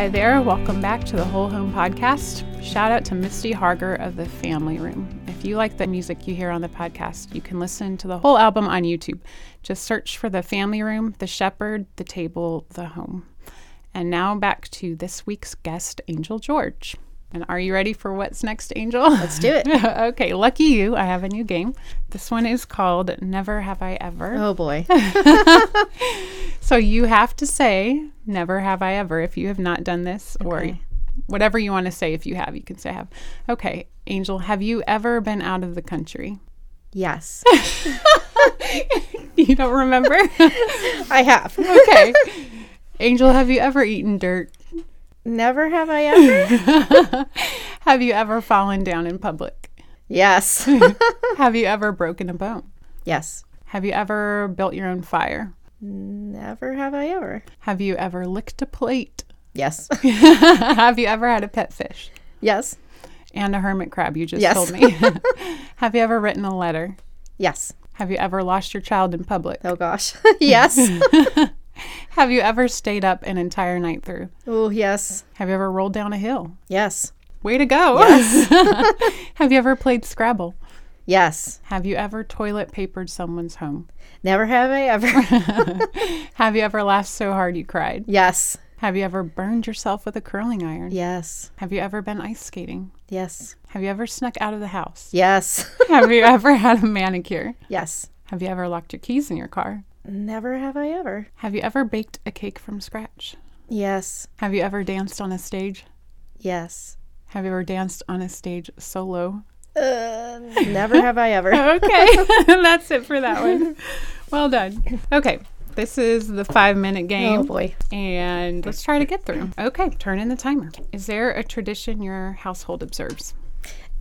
Hi there, welcome back to the Whole Home Podcast. Shout out to Misty Harger of the Family Room. If you like the music you hear on the podcast, you can listen to the whole album on YouTube. Just search for the Family Room, the Shepherd, the Table, the Home. And now back to this week's guest, Angel George. And are you ready for what's next, Angel? Let's do it. okay, lucky you. I have a new game. This one is called Never Have I Ever. Oh boy. So you have to say, never have I ever, if you have not done this, or whatever you want to say. If you have, you can say have. Okay, Angel, have you ever been out of the country? Yes. You don't remember? I have. okay. Angel, have you ever eaten dirt? Never have I ever. Have you ever fallen down in public? Yes. Have you ever broken a bone? yes. Have you ever built your own fire? Never have I ever. Have you ever licked a plate? Yes. have you ever had a pet fish? yes. And a hermit crab, you just Yes. told me. have you ever written a letter? Yes. Have you ever lost your child in public? Oh gosh. yes. Have you ever stayed up an entire night through? oh yes. Have you ever rolled down a hill? Yes. Way to go. Yes. Have you ever played Scrabble? Yes. Have you ever toilet papered someone's home? Never have I ever. Have you ever laughed so hard you cried? yes. Have you ever burned yourself with a curling iron? Yes. Have you ever been ice skating? Yes. Have you ever snuck out of the house? Yes. Have you ever had a manicure? yes. Have you ever locked your keys in your car? Never have I ever. Have you ever baked a cake from scratch? Yes. Have you ever danced on a stage? Yes. Have you ever danced on a stage solo? Uh, never have I ever. Okay, that's it for that one. Well done. Okay, this is the five minute game. Oh game, boy. and let's try to get through. Okay, turn in the timer. Is there a tradition your household observes?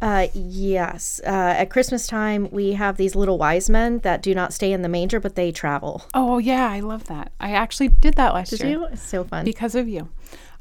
Uh, yes. Uh, at Christmas time, we have these little wise men that do not stay in the manger, but they travel. Oh, yeah, I love that. I actually did that last Did year you? It's so fun. because of you.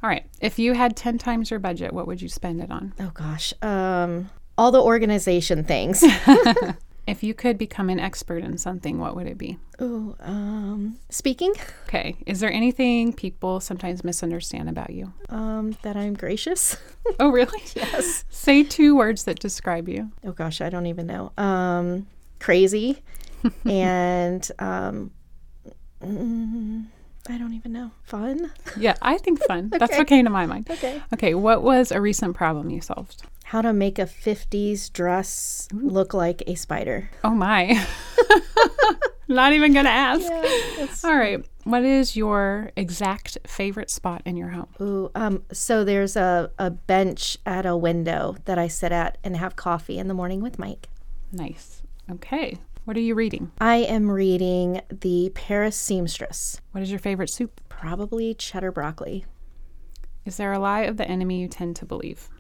All right, if you had 10 times your budget, what would you spend it on? oh gosh. Um, all the organization things. If you could become an expert in something, what would it be? oh, um, speaking. Okay, is there anything people sometimes misunderstand about you? Um, that I'm gracious. Oh, really? yes. Say two words that describe you. Oh gosh, I don't even know. Um, crazy, and um, mm, I don't even know. Fun. Yeah, I think fun. That's Okay. what came to my mind. Okay. Okay, what was a recent problem you solved? How to make a '50s dress look like a spider. Oh my. Not even gonna ask. it's- All right. What is your exact favorite spot in your home? Ooh, um, so there's a, a bench at a window that I sit at and have coffee in the morning with Mike. Nice. Okay. What are you reading? I am reading The Paris Seamstress, What is your favorite soup? probably cheddar broccoli, Is there a lie of the enemy you tend to believe?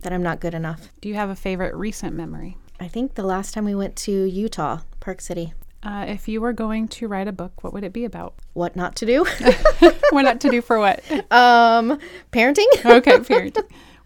That I'm not good enough. Do you have a favorite recent memory? I think the last time we went to Utah, Park City, Uh, if you were going to write a book, what would it be about? what not to do? what not to do for what? um, parenting. Okay, period.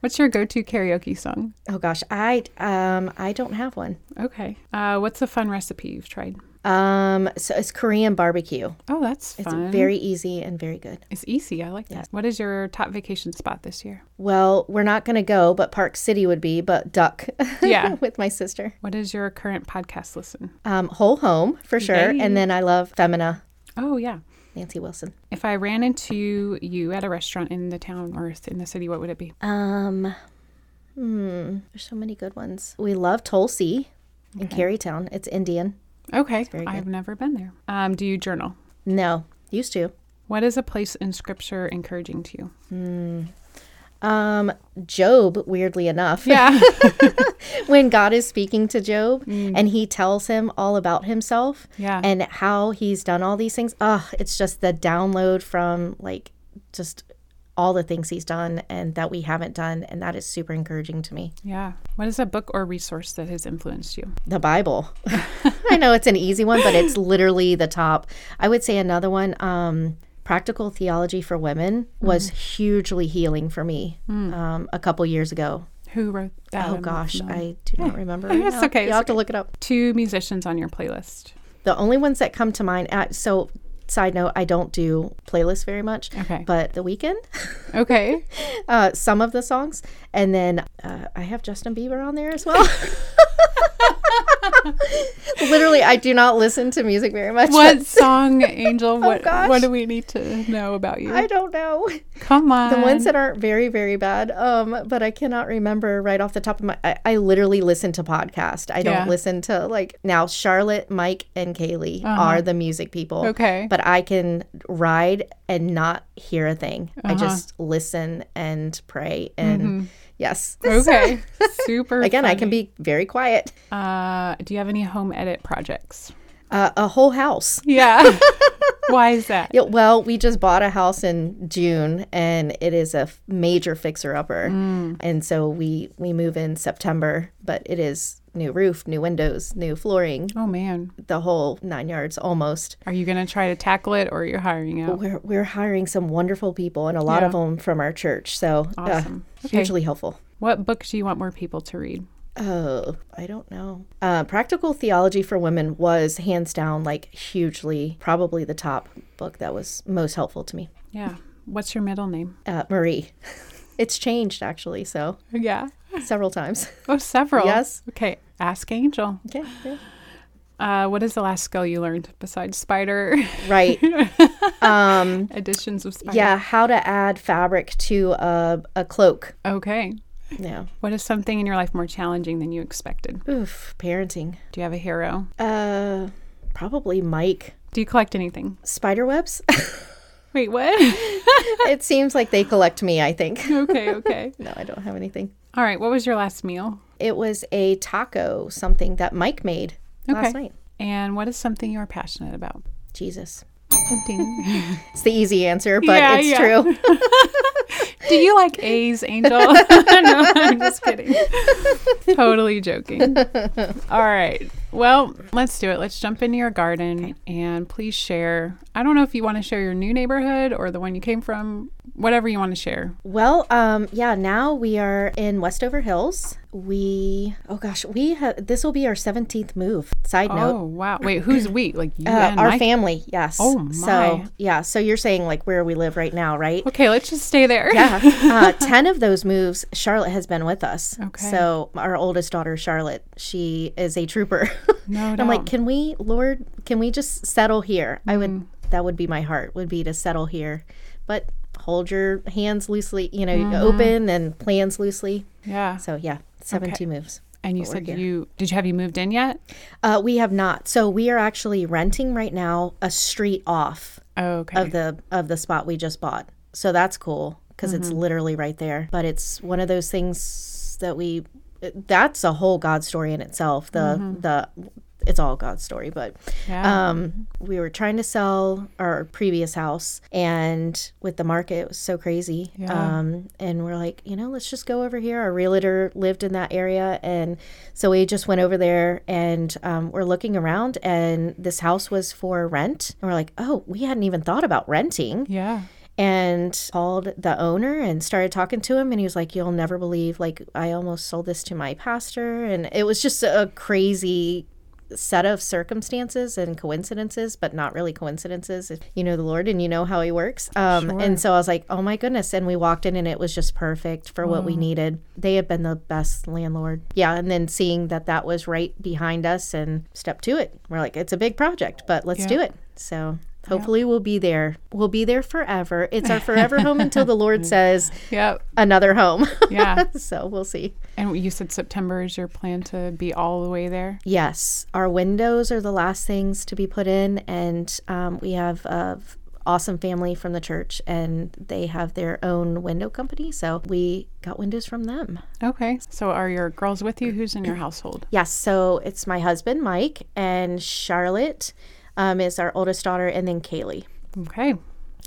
What's your go-to karaoke song? Oh gosh, I um I don't have one. Okay. Uh, what's a fun recipe you've tried? Um, so it's Korean barbecue. Oh, that's It's fun. very easy and very good. It's easy. I like that. What is your top vacation spot this year? Well, we're not gonna go, but Park City would be, but Duck. Yeah. with my sister. What is your current podcast listen? Um, Whole Home for sure, Yay. and then I love Femina, Oh, yeah. Nancy Wilson. If I ran into you at a restaurant in the town or in the city, what would it be? Um, hmm, there's so many good ones. We love Tulsi in Carytown. It's Indian. Okay. I've never been there. Um, do you journal? No, used to. What is a place in scripture encouraging to you? Um, Job, weirdly enough. Yeah. when God is speaking to Job and he tells him all about himself Yeah. and how he's done all these things. Oh, it's just the download from like just all the things he's done and that we haven't done. And that is super encouraging to me. yeah. What is a book or resource that has influenced you? The Bible. I know it's an easy one, but it's literally the top. I would say another one, um, Practical Theology for Women, was hugely healing for me um, a couple years ago. Who wrote that? Oh gosh. I do not remember. Right It's now. okay, You'll it's have to look it up. Two musicians on your playlist. The only ones that come to mind, uh, so side note, I don't do playlists very much. Okay. But the Weeknd, Okay. uh, some of the songs, and then uh, I have Justin Bieber on there as well. Literally, I do not listen to music very much. What song, Angel? What Oh, what do we need to know about you? I don't know. Come on. The ones that aren't very, very bad, um, but I cannot remember right off the top of my. I, I literally listen to podcast. I don't listen to like now. Charlotte, Mike, and Kaylee are the music people. Uh-huh. Okay. but I can ride and not hear a thing. I Uh-huh. just listen and pray and yes. Okay. Super. Again, I can be very quiet. Uh, do you have any home edit projects? Uh, a whole house. Yeah. Why is that? Yeah, well, we just bought a house in June, and it is a f- major fixer upper, Mm. and so we we move in September. But it is new roof, new windows, new flooring, Oh man. the whole nine yards almost. Are you gonna try to tackle it, or are you're hiring out? We're we're hiring some wonderful people, and a lot of them from our church. So uh, Awesome. Okay. hugely helpful. What book do you want more people to read? Oh, I don't know. Uh, Practical Theology for Women was hands down like hugely, probably the top book that was most helpful to me. Yeah. What's your middle name? Uh, Marie. It's changed actually, so Yeah. several times. Oh, several. Yes. Okay. Ask Angel. Okay. yeah. Uh, what is the last skill you learned besides spider Right. Um, editions of spider? yeah, how to add fabric to a, a cloak. Okay. Yeah. What is something in your life more challenging than you expected? Oof, parenting. Do you have a hero? Uh, probably Mike. Do you collect anything? Spider webs? Wait, what? it seems like they collect me, I think. okay, okay. No, I don't have anything. All right. What was your last meal? It was a taco, something that Mike made last night. And what is something you are passionate about? Jesus. It's the easy answer, but Yeah, it's yeah. true. Do you like A's, Angel? no, I'm just kidding. totally joking. All right. Well, let's do it. Let's jump into your garden and please share. I don't know if you want to share your new neighborhood or the one you came from, whatever you want to share. Well, um, yeah, now we are in Westover Hills. We, oh gosh, we have, this will be our 17th move. Side note. Oh, wow. Wait, who's we? Like you Uh, our Mike? family, yes. Oh, my. So, yeah, so you're saying like where we live right now, right? Okay, let's just stay there. Yeah. Uh, 10 of those moves, Charlotte has been with us. Okay. So, our oldest daughter, Charlotte, she is a trooper. No I'm like, can we, Lord, can we just settle here? I would, Mm. that would be my heart, would be to settle here. But hold your hands loosely, you know, Mm-hmm. open and plans loosely. Yeah. So, yeah, 17 moves. And you said you did you have you moved in yet? Uh, we have not. So, we are actually renting right now a street off Oh, okay. of the of the spot we just bought. So that's cool because it's literally right there. But it's one of those things that we that's a whole God story in itself. The the it's all God's story, but yeah. um we were trying to sell our previous house and with the market it was so crazy. Yeah. Um and we're like, you know, let's just go over here. Our realtor lived in that area and so we just went over there and um, we're looking around and this house was for rent. And we're like, oh, we hadn't even thought about renting yeah. And called the owner and started talking to him and he was like you'll never believe like i almost sold this to my pastor. And it was just a crazy set of circumstances and coincidences but not really coincidences if you know the lord and you know how he works. Um, Sure. and so i was like oh my goodness and we walked in and it was just perfect for what we needed. They have been the best landlord. Yeah and then seeing that that was right behind us and step to it we're like it's a big project but let's Yeah. do it. So Hopefully, we'll be there. We'll be there forever. It's our forever home until the Lord says Yep. another home. Yeah. so we'll see. And you said September is your plan to be all the way there? Yes, our windows are the last things to be put in, and um, we have a f- awesome family from the church, and they have their own window company. So we got windows from them. Okay. So are your girls with you? Who's in your household? Yes, so it's my husband Mike and Charlotte um, is our oldest daughter, and then Kaylee. Okay.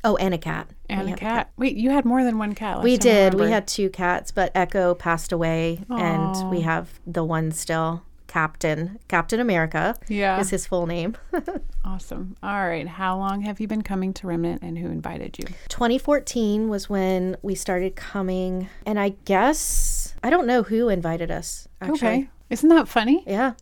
Oh, and a cat. And We a cat. Wait, you had more than one cat last We did. We had two cats, but Echo passed away, and we have the one still. Captain Captain America Yeah. is his full name. Awesome. All right. How long have you been coming to Remnant and who invited you? 2014 was when we started coming, and I guess I don't know who invited us. Actually, Okay. Isn't that funny? yeah.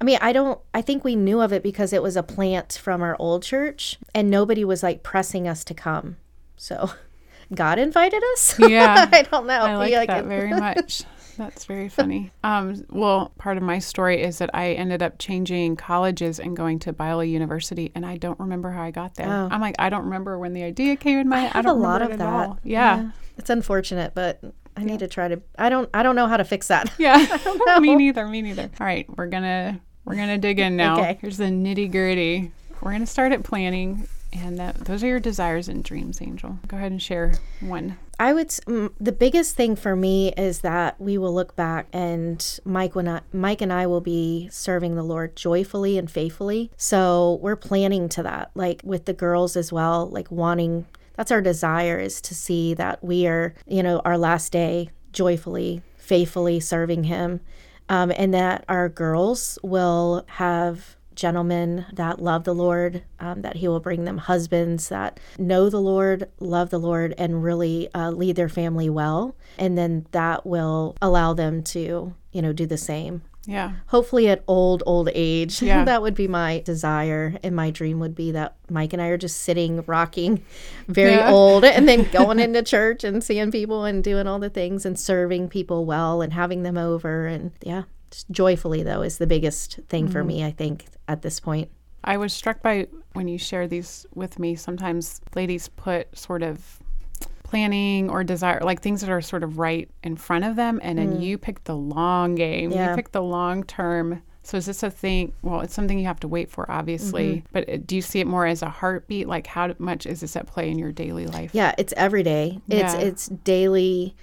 I mean, I don't, I think we knew of it because it was a plant from our old church and nobody was like pressing us to come. So God invited us? Yeah. I don't know. I like, Be that very much. That's very funny. Um, well, part of my story is that I ended up changing colleges and going to Biola University, and I don't remember how I got there. Oh. I'm like, I don't remember when the idea came in my I head. I have don't a lot of that. all. Yeah. It's unfortunate, but I need to try to, I don't, I don't know how to fix that. Yeah. know. me neither. Me neither. All right, we're gonna we're gonna dig in now. Okay. Here's the nitty gritty. We're gonna start at planning, and that, those are your desires and dreams, Angel. Go ahead and share one. I would. s- mm, The biggest thing for me is that we will look back, and Mike, when I, Mike and I will be serving the Lord joyfully and faithfully. So we're planning to that, like with the girls as well, like wanting. That's our desire is to see that we are, you know, our last day joyfully, faithfully serving Him, um, and that our girls will have gentlemen that love the Lord, um, that He will bring them husbands that know the Lord, love the Lord, and really uh, lead their family well. And then that will allow them to, you know, do the same. Yeah. Hopefully at old, old age. Yeah. that would be my desire. And my dream would be that Mike and I are just sitting, rocking, very Yeah. old, and then going into church and seeing people and doing all the things and serving people well and having them over. And yeah, joyfully, though, is the biggest thing for mm-hmm. me, I think, at this point. I was struck by when you share these with me. Sometimes ladies put sort of planning or desire, like things that are sort of right in front of them, and then you pick the long game. Yeah. You pick the long term. So is this a thing? Well, it's something you have to wait for, obviously. But uh, do you see it more as a heartbeat? Like how much is this at play in your daily life? Yeah, it's every day. It's Yeah. it's daily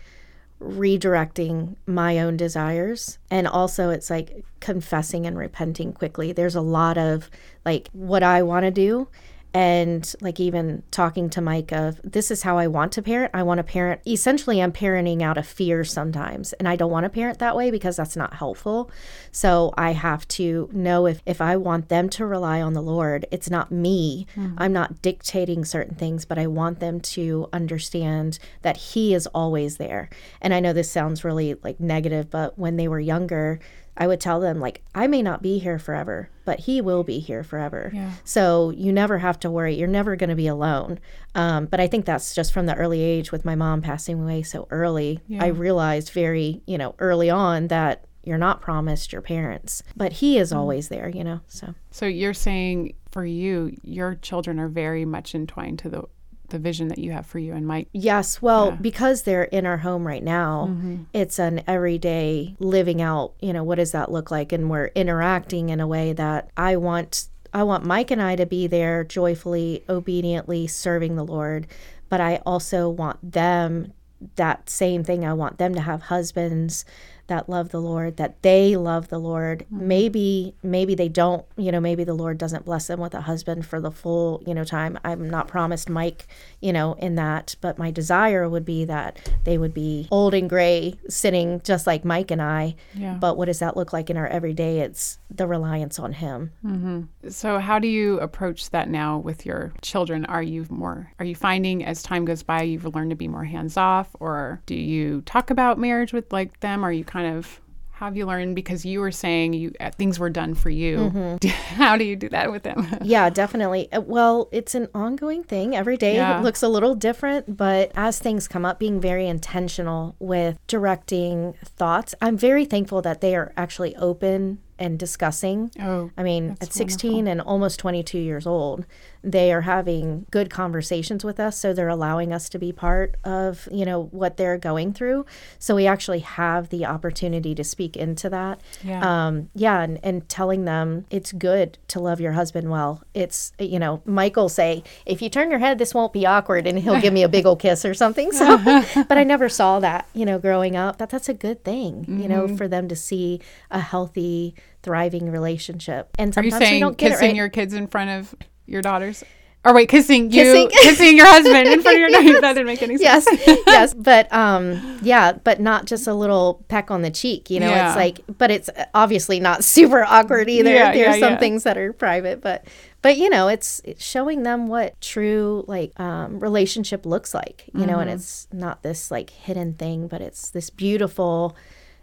redirecting my own desires and also it's like confessing and repenting quickly. There's a lot of like what I want to do and like even talking to Mike of this is how I want to parent. I want to parent essentially I'm parenting out of fear sometimes and I don't want to parent that way because that's not helpful. So I have to know if if I want them to rely on the Lord, it's not me. Mm-hmm. I'm not dictating certain things, but I want them to understand that he is always there. And I know this sounds really like negative, but when they were younger, I would tell them like I may not be here forever, but he will be here forever. Yeah. So you never have to worry. You're never going to be alone. Um, but I think that's just from the early age with my mom passing away so early. I realized very, you know, early on that you're not promised your parents, but he is always there, you know. So So you're saying for you, your children are very much entwined to the the vision that you have for you and Mike. Yes, well, Yeah. because they're in our home right now, mm-hmm. it's an everyday living out, you know, what does that look like and we're interacting in a way that I want I want Mike and I to be there joyfully, obediently serving the Lord, but I also want them that same thing. I want them to have husbands that love the Lord, that they love the Lord. Mm-hmm. Maybe maybe they don't, you know, maybe the Lord doesn't bless them with a husband for the full, you know, time. I'm not promised Mike, you know, in that, but my desire would be that they would be old and gray sitting just like Mike and I. Yeah. But what does that look like in our everyday? It's the reliance on him. Mm-hmm. So how do you approach that now with your children? Are you more are you finding as time goes by you've learned to be more hands off or do you talk about marriage with like them? Are you kind of have you learned because you were saying you uh, things were done for you. Mm-hmm. How do you do that with them? Yeah, definitely. Uh, Well, it's an ongoing thing. Every day Yeah. it looks a little different, but as things come up, being very intentional with directing thoughts. I'm very thankful that they are actually open and discussing. oh, I mean, at 16 and almost 22 years old, they are having good conversations with us. So they're allowing us to be part of, you know, what they're going through. So we actually have the opportunity to speak into that. Yeah. Um, yeah. And, and telling them it's good to love your husband well. It's, you know, Michael say, if you turn your head, this won't be awkward. And he'll give me a big old kiss or something. So, but I never saw that, you know, growing up. That that's a good thing, you know, Mm-hmm. for them to see a healthy, thriving relationship. And Are you sometimes we saying don't get it kissing right. your kids in front of your daughters? Or wait, kissing you, Kissing- kissing, your husband in front of your daughters? That didn't make any sense. yes, yes, but um, yeah, but not just a little peck on the cheek. You know, Yeah. it's like, but it's obviously not super awkward either. Yeah, There's yeah, some things that are private, but but you know, it's, it's showing them what true like um, relationship looks like. You know, and Mm-hmm. it's not this like hidden thing, but it's this beautiful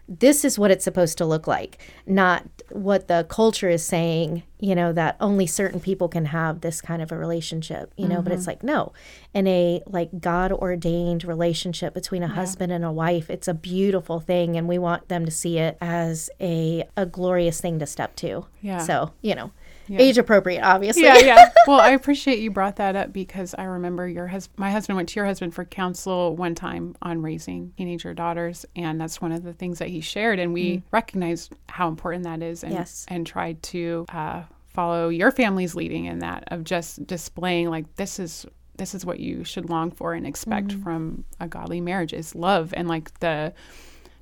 this is what it's supposed to look like, not what the culture is saying, you know, that only certain people can have this kind of a relationship, you know, mm-hmm. but it's mm-hmm. like, no, in a like God ordained relationship between a yeah. husband and a wife, it's a beautiful thing. And we want them to see it as a, a glorious thing to step to. Yeah. So, you know, yeah. age appropriate, obviously. Yeah, yeah. well, I appreciate you brought that up because I remember your husband. My husband went to your husband for counsel one time on raising teenager daughters, and that's one of the things that he shared, and we mm. recognized how important that is, and yes. and tried to uh, follow your family's leading in that of just displaying like this is this is what you should long for and expect mm-hmm. from a godly marriage is love and like the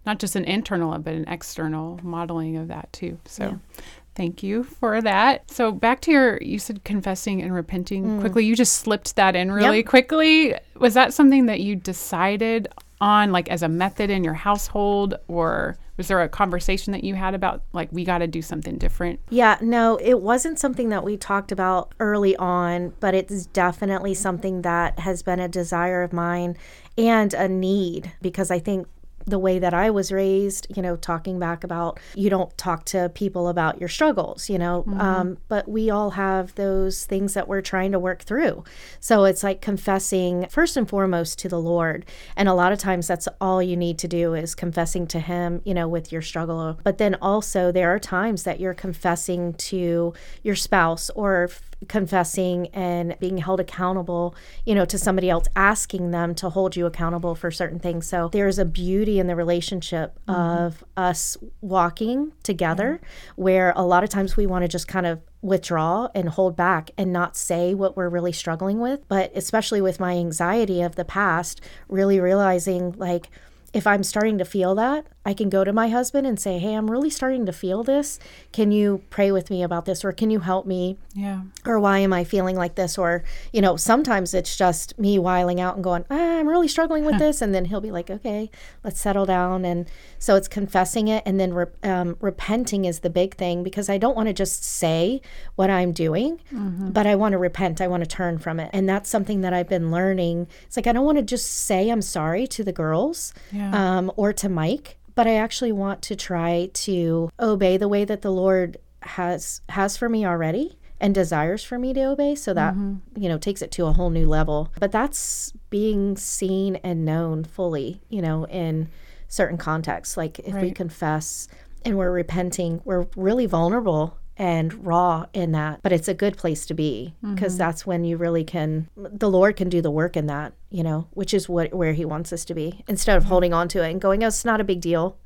not just an internal but an external modeling of that too so yeah. Thank you for that. So back to your, you said confessing and repenting mm. quickly. You just slipped that in really yep. quickly. Was that something that you decided on, like as a method in your household, or was there a conversation that you had about like we got to do something different? Yeah, no, it wasn't something that we talked about early on, but it's definitely something that has been a desire of mine and a need because I think the way that I was raised, you know, talking back about you don't talk to people about your struggles, you know, mm-hmm. um, but we all have those things that we're trying to work through. So it's like confessing first and foremost to the Lord. And a lot of times that's all you need to do is confessing to Him, you know, with your struggle. But then also there are times that you're confessing to your spouse or confessing and being held accountable, you know, to somebody else, asking them to hold you accountable for certain things. So there's a beauty in the relationship mm-hmm. of us walking together yeah. where a lot of times we want to just kind of withdraw and hold back and not say what we're really struggling with. But especially with my anxiety of the past, really realizing like, if I'm starting to feel that, I can go to my husband and say, Hey, I'm really starting to feel this. Can you pray with me about this? Or can you help me? Yeah. Or why am I feeling like this? Or, you know, sometimes it's just me whiling out and going, ah, I'm really struggling with this. And then he'll be like, Okay, let's settle down. And so it's confessing it. And then re- um, repenting is the big thing because I don't want to just say what I'm doing, mm-hmm. but I want to repent. I want to turn from it. And that's something that I've been learning. It's like, I don't want to just say I'm sorry to the girls yeah. um, or to Mike but I actually want to try to obey the way that the Lord has has for me already and desires for me to obey so that mm-hmm. you know takes it to a whole new level but that's being seen and known fully you know in certain contexts like if right. we confess and we're repenting we're really vulnerable and raw in that but it's a good place to be because mm-hmm. that's when you really can the lord can do the work in that you know which is what where he wants us to be instead of mm-hmm. holding on to it and going oh it's not a big deal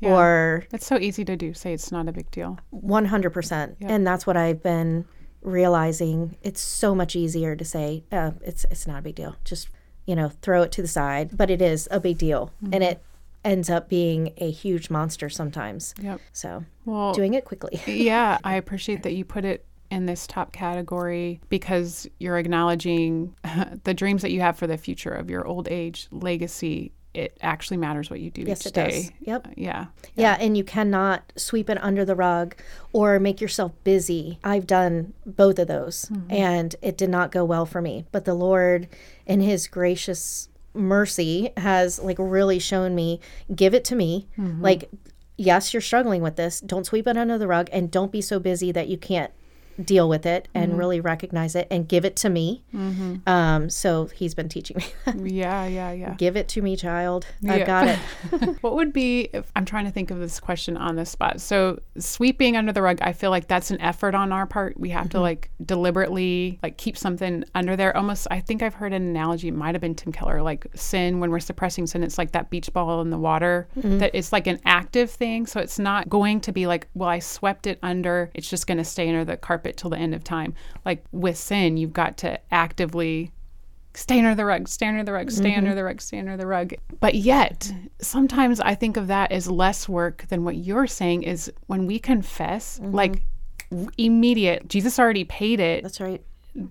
yeah. or it's so easy to do say it's not a big deal 100% and that's what i've been realizing it's so much easier to say uh, it's it's not a big deal just you know throw it to the side but it is a big deal mm-hmm. and it ends up being a huge monster sometimes. Yep. So, well, doing it quickly. yeah, I appreciate that you put it in this top category because you're acknowledging the dreams that you have for the future of your old age legacy it actually matters what you do yes, each day. It does. Yep. Yeah. yeah. Yeah. And you cannot sweep it under the rug or make yourself busy. I've done both of those mm-hmm. and it did not go well for me. But the Lord, in His gracious mercy has like really shown me give it to me mm-hmm. like yes you're struggling with this don't sweep it under the rug and don't be so busy that you can't deal with it and mm-hmm. really recognize it and give it to me. Mm-hmm. Um, so he's been teaching me. yeah, yeah, yeah. Give it to me, child. Yeah. I've got it. what would be if I'm trying to think of this question on the spot? So sweeping under the rug, I feel like that's an effort on our part. We have mm-hmm. to like deliberately like keep something under there. Almost, I think I've heard an analogy. It might have been Tim Keller, like sin. When we're suppressing sin, it's like that beach ball in the water. Mm-hmm. That it's like an active thing. So it's not going to be like, well, I swept it under. It's just going to stay under the carpet it till the end of time. Like with sin, you've got to actively stay under the rug, stay under the rug, stay mm-hmm. under the rug, stay under the rug. But yet, sometimes I think of that as less work than what you're saying is when we confess, mm-hmm. like immediate, Jesus already paid it. That's right.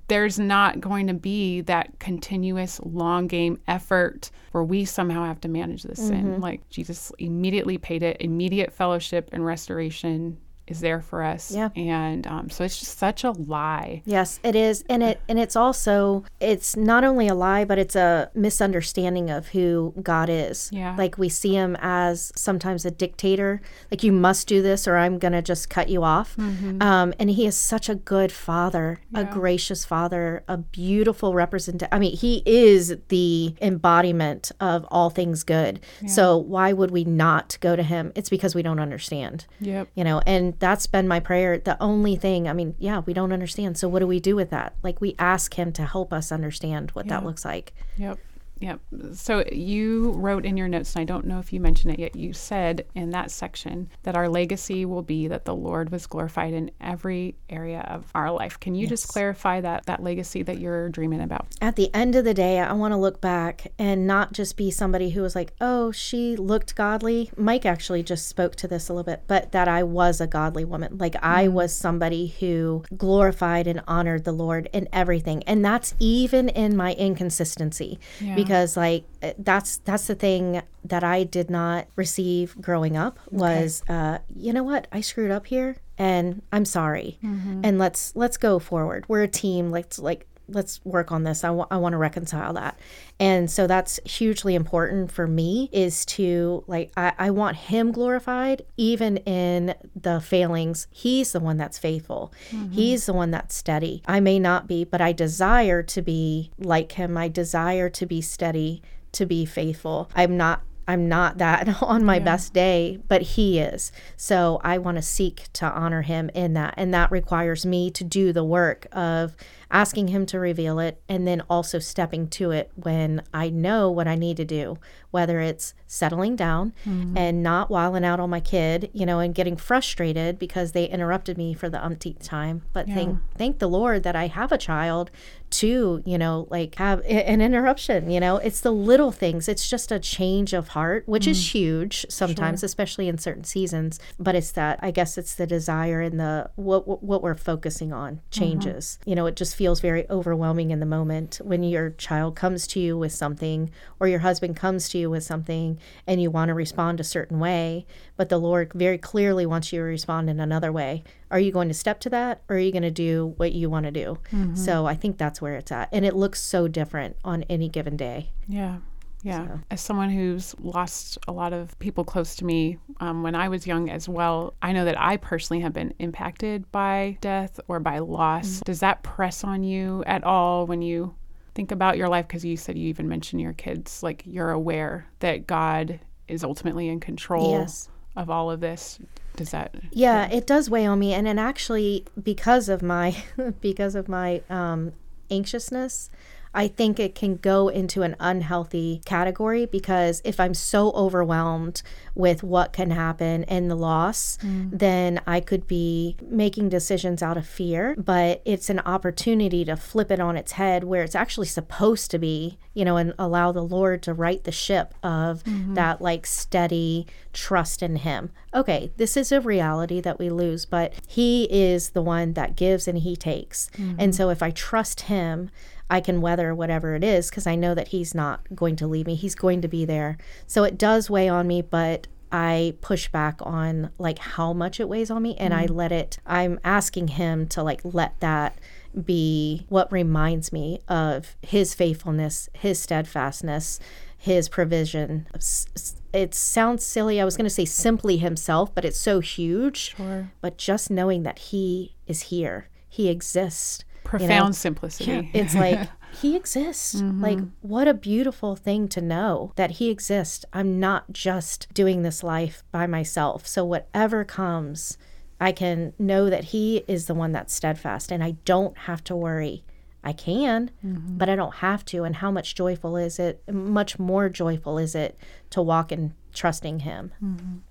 There's not going to be that continuous long game effort where we somehow have to manage this mm-hmm. sin. Like Jesus immediately paid it, immediate fellowship and restoration is there for us. Yeah. And um, so it's just such a lie. Yes, it is. And it and it's also it's not only a lie, but it's a misunderstanding of who God is. Yeah. Like we see him as sometimes a dictator, like you must do this or I'm gonna just cut you off. Um, and he is such a good father, a gracious father, a beautiful representative. I mean, he is the embodiment of all things good. So why would we not go to him? It's because we don't understand Yep. you know and that's been my prayer. The only thing i mean yeah we don't understand. So what do we do with that? Like we ask him to help us understand what that looks like. Yep. Yep. So you wrote in your notes, and I don't know if you mentioned it yet, you said in that section that our legacy will be that the Lord was glorified in every area of our life. Can you just clarify that that legacy that you're dreaming about? at the end of the day i want to look back and not just be somebody who was like oh she looked godly mike actually just spoke to this a little bit but that i was a godly woman like i mm. was somebody who glorified and honored the lord in everything and that's even in my inconsistency Yeah. because like uh, that's that's the thing that i did not receive growing up was uh, you know what? I screwed up here and i'm sorry. And let's let's go forward. We're a team. Let's like let's work on this. I wa- I want to reconcile that. And so that's hugely important for me is to like I, I want him glorified even in the failings. He's the one that's faithful. Mm-hmm. He's the one that's steady. I may not be but i desire to be like him. I desire to be steady to be faithful. I'm not I'm not that on my best day, but he is. So I want to seek to honor him in that. And that requires me to do the work of asking him to reveal it and then also stepping to it when I know what I need to do, whether it's settling down mm-hmm. and not wilding out on my kid, you know, and getting frustrated because they interrupted me for the umpteenth time. But thank thank the Lord that I have a child to, you know, like have an interruption, you know. It's the little things. It's just a change of heart, which is mm-hmm. huge sometimes, especially in certain seasons, but it's that I guess it's the desire and the what what, what we're focusing on mm-hmm. changes. You know, it just feels very overwhelming in the moment when your child comes to you with something or your husband comes to you with something and you want to respond a certain way, but the Lord very clearly wants you to respond in another way. Are you going to step to that or are you going to do what you want to do? Mm-hmm. So I think that's where it's at. And it looks so different on any given day. Yeah. Yeah. As someone who's lost a lot of people close to me um, when I was young as well, I know that I personally have been impacted by death or by loss. Does that press on you at all when you think about your life? Because you said you even mentioned your kids, like you're aware that God is ultimately in control Yes. of all of this. Does that? Yeah, it does weigh on me, and and actually because of my because of my um, anxiousness, I think it can go into an unhealthy category because if I'm so overwhelmed with what can happen and the loss, mm. then I could be making decisions out of fear. But it's an opportunity to flip it on its head where it's actually supposed to be, you know, and allow the Lord to right the ship of mm-hmm. that like steady trust in Him. Okay, this is a reality that we lose, but He is the one that gives and He takes. And mm-hmm. so if I trust Him, I can weather whatever it is because I know that he's not going to leave me. He's going to be there. So it does weigh on me, but I push back on like how much it weighs on me and I mm-hmm. let it I'm asking him to like let that be what reminds me of his faithfulness, his steadfastness, his provision. It sounds silly. I was going to say simply himself, but it's so huge. Sure. But just knowing that he is here, he exists. Profound simplicity. It's like he exists. Mm-hmm. Like what a beautiful thing to know that he exists. I'm not just doing this life by myself. So whatever comes, I can know that he is the one that's steadfast and I don't have to worry. I can, mm-hmm. but I don't have to. And how much joyful is it? Much more joyful is it to walk in trusting him.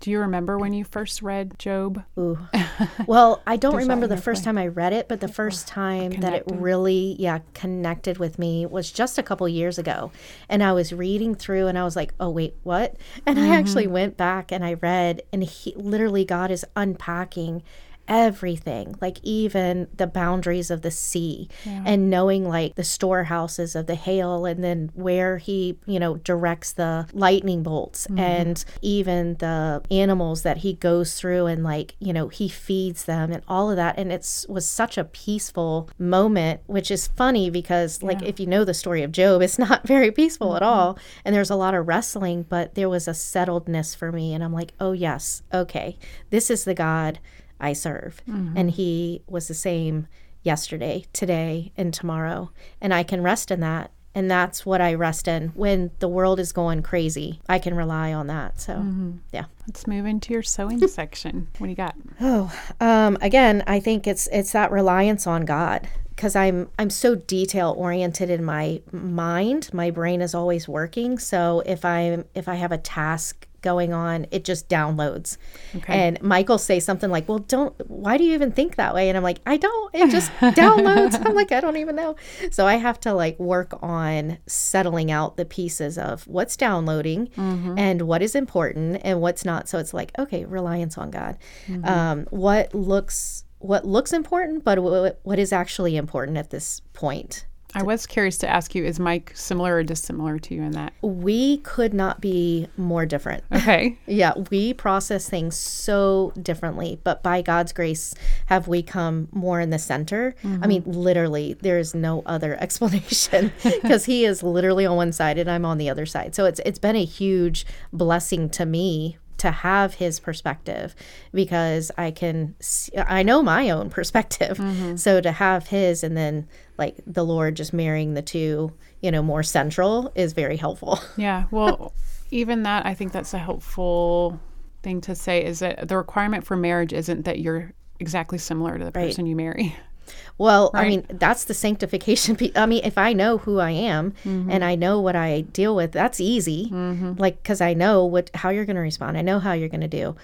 Do you remember when you first read Job? Ooh. Well, I don't remember the first time I read it, but the first time that it really, yeah, connected with me was just a couple years ago. And I was reading through and I was like, oh, wait, what? And I actually Mm-hmm. went back and I read, and he literally, God is unpacking everything, like even the boundaries of the sea yeah. and knowing like the storehouses of the hail and then where he, you know, directs the lightning bolts mm-hmm. and even the animals that he goes through and like, you know, he feeds them and all of that. And it was such a peaceful moment, which is funny because, like, if you know the story of Job, it's not very peaceful mm-hmm. at all. And there's a lot of wrestling, but there was a settledness for me. And I'm like, oh, yes, okay, this is the God I serve. Mm-hmm. And he was the same yesterday, today, and tomorrow. And I can rest in that. And that's what I rest in when the world is going crazy. I can rely on that. So, mm-hmm. yeah. Let's move into your sewing section. What do you got? Oh, um, again, I think it's it's that reliance on God because I'm I'm so detail oriented in my mind. My brain is always working. So if I'm if I have a task going on, it just downloads. Okay. And Michael say something like, "Well, don't. Why do you even think that way?" And I'm like, "I don't. It just downloads." I'm like, "I don't even know." So I have to like work on settling out the pieces of what's downloading mm-hmm. and what is important and what's not. So it's like, okay, reliance on God. Mm-hmm. Um, what looks what looks important, but what, what is actually important at this point. I was curious to ask you is Mike similar or dissimilar to you in that? We could not be more different. Okay. yeah, we process things so differently, but by God's grace have we come more in the center. Mm-hmm. I mean, literally, there is no other explanation because he is literally on one side and I'm on the other side. So it's it's been a huge blessing to me to have his perspective because I can see, I know my own perspective. Mm-hmm. So to have his and then like the Lord just marrying the two, you know, more central is very helpful. Yeah. Well, even that I think that's a helpful thing to say is that the requirement for marriage isn't that you're exactly similar to the person right. you marry. Well, right. I mean, that's the sanctification. I mean, if I know who I am mm-hmm. and I know what I deal with, that's easy. Mm-hmm. Like, because I know what how you're going to respond. I know how you're going to do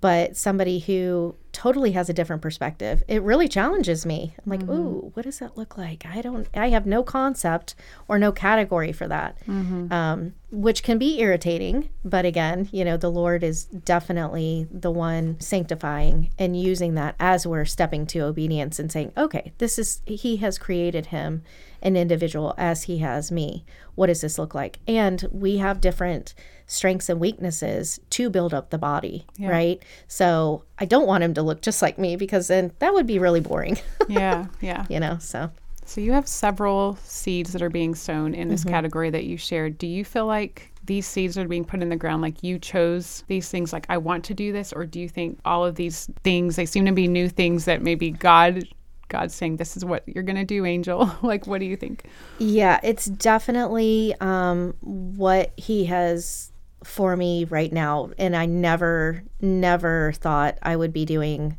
but somebody who totally has a different perspective it really challenges me i'm like mm-hmm. ooh what does that look like i don't i have no concept or no category for that mm-hmm. um, which can be irritating but again you know the lord is definitely the one sanctifying and using that as we're stepping to obedience and saying okay this is he has created him an individual as he has me what does this look like and we have different strengths and weaknesses to build up the body, yeah. right? So I don't want him to look just like me because then that would be really boring. yeah, yeah. You know, so. So you have several seeds that are being sown in this mm-hmm. category that you shared. Do you feel like these seeds are being put in the ground like you chose these things like I want to do this or do you think all of these things they seem to be new things that maybe God God's saying this is what you're going to do, angel? like what do you think? Yeah, it's definitely um, what he has for me right now. And I never, never thought I would be doing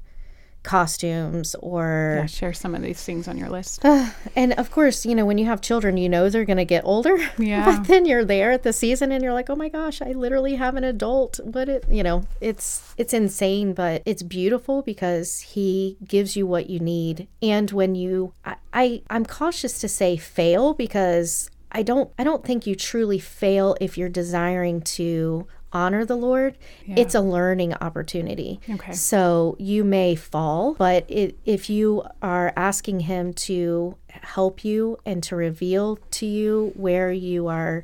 costumes or yeah, share some of these things on your list. Uh, and of course, you know, when you have children, you know they're going to get older. Yeah. but then you're there at the season and you're like, "Oh my gosh, I literally have an adult." But it, you know, it's it's insane, but it's beautiful because he gives you what you need. And when you I, I I'm cautious to say fail because I don't I don't think you truly fail if you're desiring to honor the Lord. Yeah. It's a learning opportunity. Okay. So you may fall, but it, if you are asking him to help you and to reveal to you where you are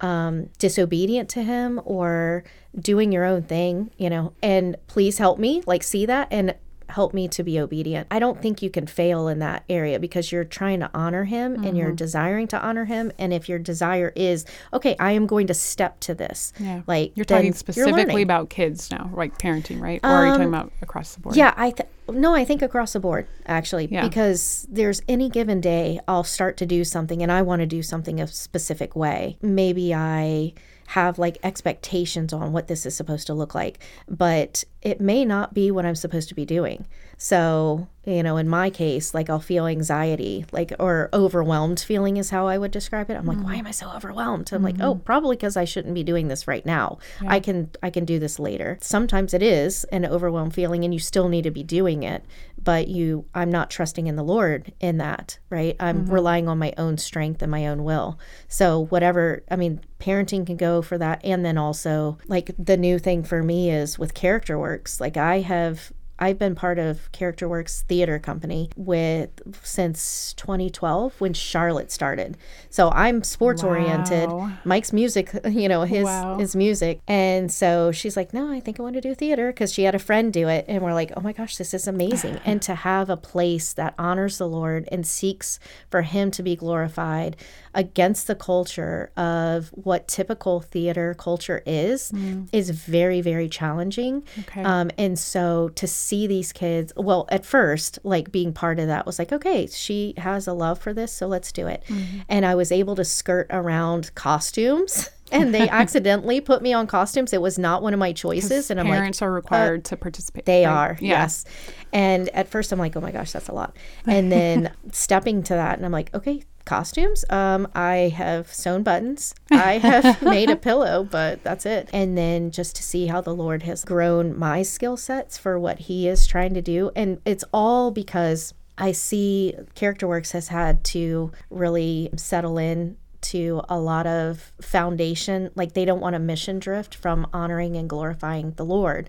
um, disobedient to him or doing your own thing, you know, and please help me, like see that and help me to be obedient. I don't think you can fail in that area because you're trying to honor him mm-hmm. and you're mm-hmm. desiring to honor him. And if your desire is, okay, I am going to step to this. Yeah. Like you're talking specifically you're about kids now, like parenting, right? Or um, are you talking um, about across the board? Yeah, I th- no, I think across the board actually, yeah. because there's any given day I'll start to do something and I want to do something a specific way. Maybe I have like expectations on what this is supposed to look like, but it may not be what I'm supposed to be doing. So, you know, in my case, like I'll feel anxiety, like, or overwhelmed feeling is how I would describe it. I'm like, mm-hmm. why am I so overwhelmed? I'm mm-hmm. like, oh, mm-hmm. probably because I shouldn't be doing this right now. Yeah. I can, I can do this later. Sometimes it is an overwhelmed feeling and you still need to be doing it, but you, I'm not trusting in the Lord in that, right? I'm mm-hmm. relying on my own strength and my own will. So, whatever, I mean, parenting can go for that. And then also, like, the new thing for me is with Character Works. Like, I have I've been part of Character Works Theater Company with since 2012 when Charlotte started. So I'm sports oriented. Mike's music, you know, his Wow. his music. And so she's like, "No, I think I want to do theater because she had a friend do it." And we're like, "Oh my gosh, this is amazing." and to have a place that honors the Lord and seeks for him to be glorified against the culture of what typical theater culture is is very very challenging. Okay. Um, and so to see these kids, well, at first, like being part of that was like, okay, she has a love for this, so let's do it. Mm-hmm. And I was able to skirt around costumes. And they accidentally put me on costumes. It was not one of my choices. And I'm like, Parents are required to participate. they right? are, Yeah. yes. And at first, I'm like, oh my gosh, that's a lot. And then stepping to that, and I'm like, okay, costumes. Um, I have sewn buttons. I have made a pillow, but that's it. And then just to see how the Lord has grown my skill sets for what He is trying to do, and it's all because I see Character Works has had to really settle in to a lot of foundation like they don't want a mission drift from honoring and glorifying the lord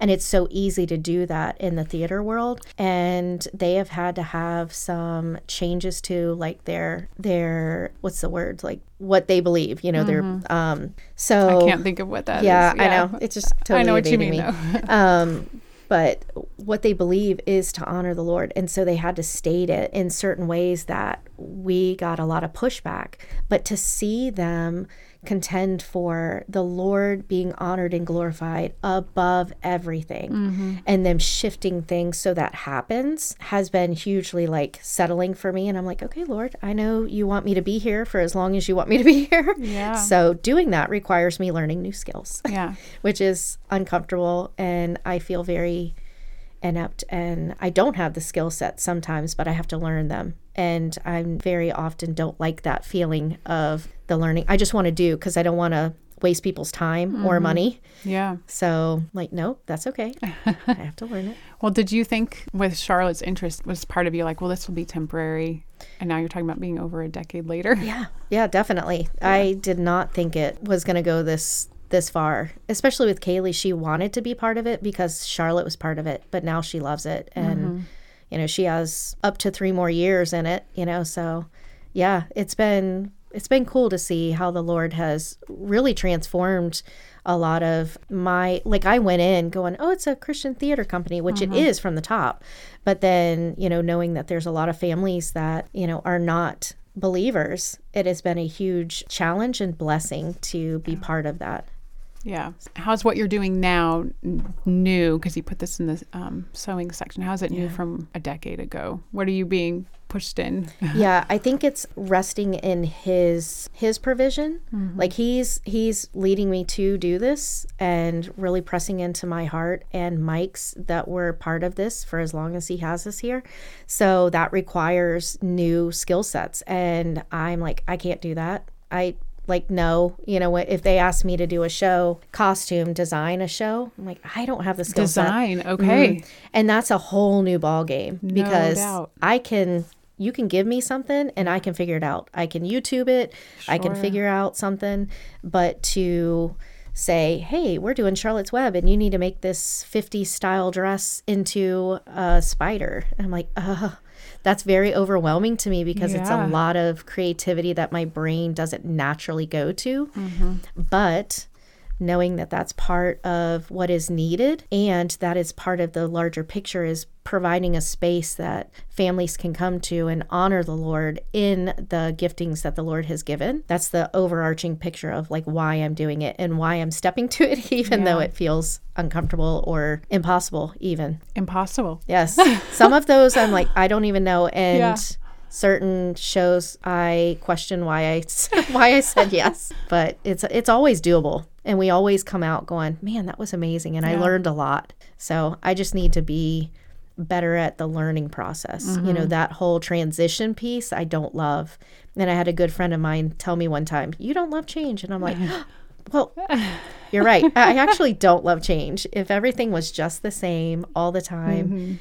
and it's so easy to do that in the theater world and they have had to have some changes to like their their what's the word like what they believe you know their um so I can't think of what that is. yeah, I know. It's just totally I know what you mean, me. though. um, but what they believe is to honor the Lord. And so they had to state it in certain ways that we got a lot of pushback. But to see them contend for the Lord being honored and glorified above everything mm-hmm. and them shifting things so that happens has been hugely like settling for me. And I'm like, okay, Lord, I know you want me to be here for as long as you want me to be here. Yeah. So doing that requires me learning new skills Yeah. which is uncomfortable and I feel very inept and I don't have the skill set sometimes but I have to learn them and I very often don't like that feeling of the learning I just want to do because I don't want to waste people's time or mm-hmm. money Yeah. so like no that's okay I have to learn it Well, did you think with Charlotte's interest was part of you like, well, this will be temporary, and now you're talking about being over a decade later? Yeah, yeah, definitely. I did not think it was going to go this this far, especially with Kaylee. She wanted to be part of it because Charlotte was part of it, but now she loves it, and mm-hmm. you know she has up to three more years in it. You know, so yeah, it's been it's been cool to see how the Lord has really transformed a lot of my like I went in going, "Oh, it's a Christian theater company," which it is from the top. But then, you know, knowing that there's a lot of families that, you know, are not believers, it has been a huge challenge and blessing to be part of that. Yeah. How's what you're doing now new? Because you put this in the um, sewing section. How's it new from a decade ago? What are you being pushed in? yeah, I think it's resting in his his provision. Mm-hmm. Like he's he's leading me to do this and really pressing into my heart and Mike's that we're part of this for as long as he has us here. So that requires new skill sets and I'm like I can't do that. I like no, you know what if they asked me to do a show, costume, design a show, I'm like I don't have the skill set. Design. Okay. Mm-hmm. And that's a whole new ball game because doubt. I can you can give me something and I can figure it out. I can YouTube it, I can figure out something, but to say, "Hey, we're doing Charlotte's Web and you need to make this 50 style dress into a spider." I'm like, "Uh, that's very overwhelming to me because it's a lot of creativity that my brain doesn't naturally go to." Mm-hmm. But knowing that that's part of what is needed and that is part of the larger picture is providing a space that families can come to and honor the Lord in the giftings that the Lord has given. That's the overarching picture of like why I'm doing it and why I'm stepping to it, even though it feels uncomfortable or impossible, even. Impossible. Yes. Some of those I'm like, I don't even know. And Yeah. certain shows I question why I why I said yes. But it's it's always doable. And we always come out going, Man, that was amazing and I learned a lot. So I just need to be better at the learning process. You know, mm-hmm. that whole transition piece I don't love. And I had a good friend of mine tell me one time, You don't love change. And I'm like, Well, you're right. I actually don't love change. If everything was just the same all the time, mm-hmm.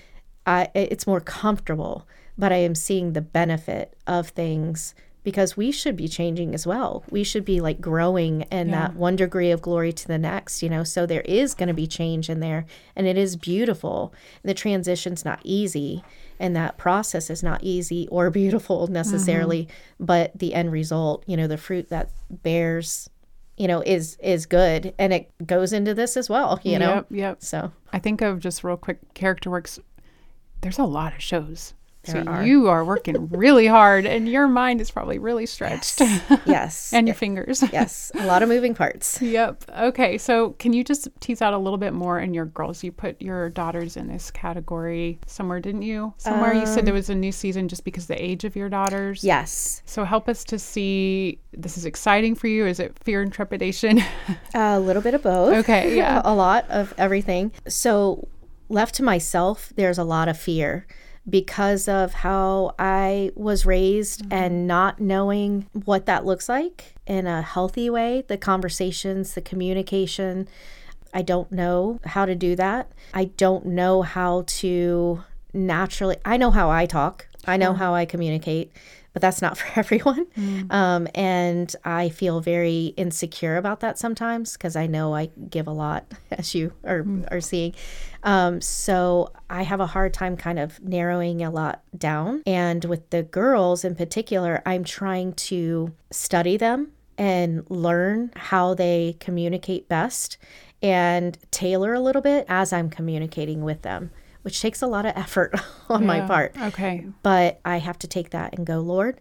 I, it's more comfortable. But I am seeing the benefit of things because we should be changing as well. We should be like growing and Yeah. that one degree of glory to the next, you know. So there is going to be change in there and it is beautiful. The transition's not easy and that process is not easy or beautiful necessarily, mm-hmm. but the end result, you know, the fruit that bears, you know, is is good and it goes into this as well, you know. Yep, yep. So I think of just real quick character works. There's a lot of shows. There so are. you are working really hard and your mind is probably really stretched. yes. and your fingers. yes, a lot of moving parts. Yep. Okay. So, can you just tease out a little bit more in your girls? You put your daughters in this category somewhere, didn't you? Somewhere you said there um, was a new season just because the age of your daughters. Yes. So, help us to see this is exciting for you. Is it fear and trepidation? A little bit of both. Okay, yeah. a lot of everything. So, left to myself, there's a lot of fear because of how I was raised mm-hmm. and not knowing what that looks like in a healthy way, the conversations, the communication. I don't know how to do that. I don't know how to naturally, I know how I talk, I know how I communicate, but that's not for everyone. Um, and I feel very insecure about that sometimes because I know I give a lot, as you are, are seeing. Um, so I have a hard time kind of narrowing a lot down. And with the girls in particular, I'm trying to study them and learn how they communicate best and tailor a little bit as I'm communicating with them, which takes a lot of effort on my part. Okay. But I have to take that and go, Lord,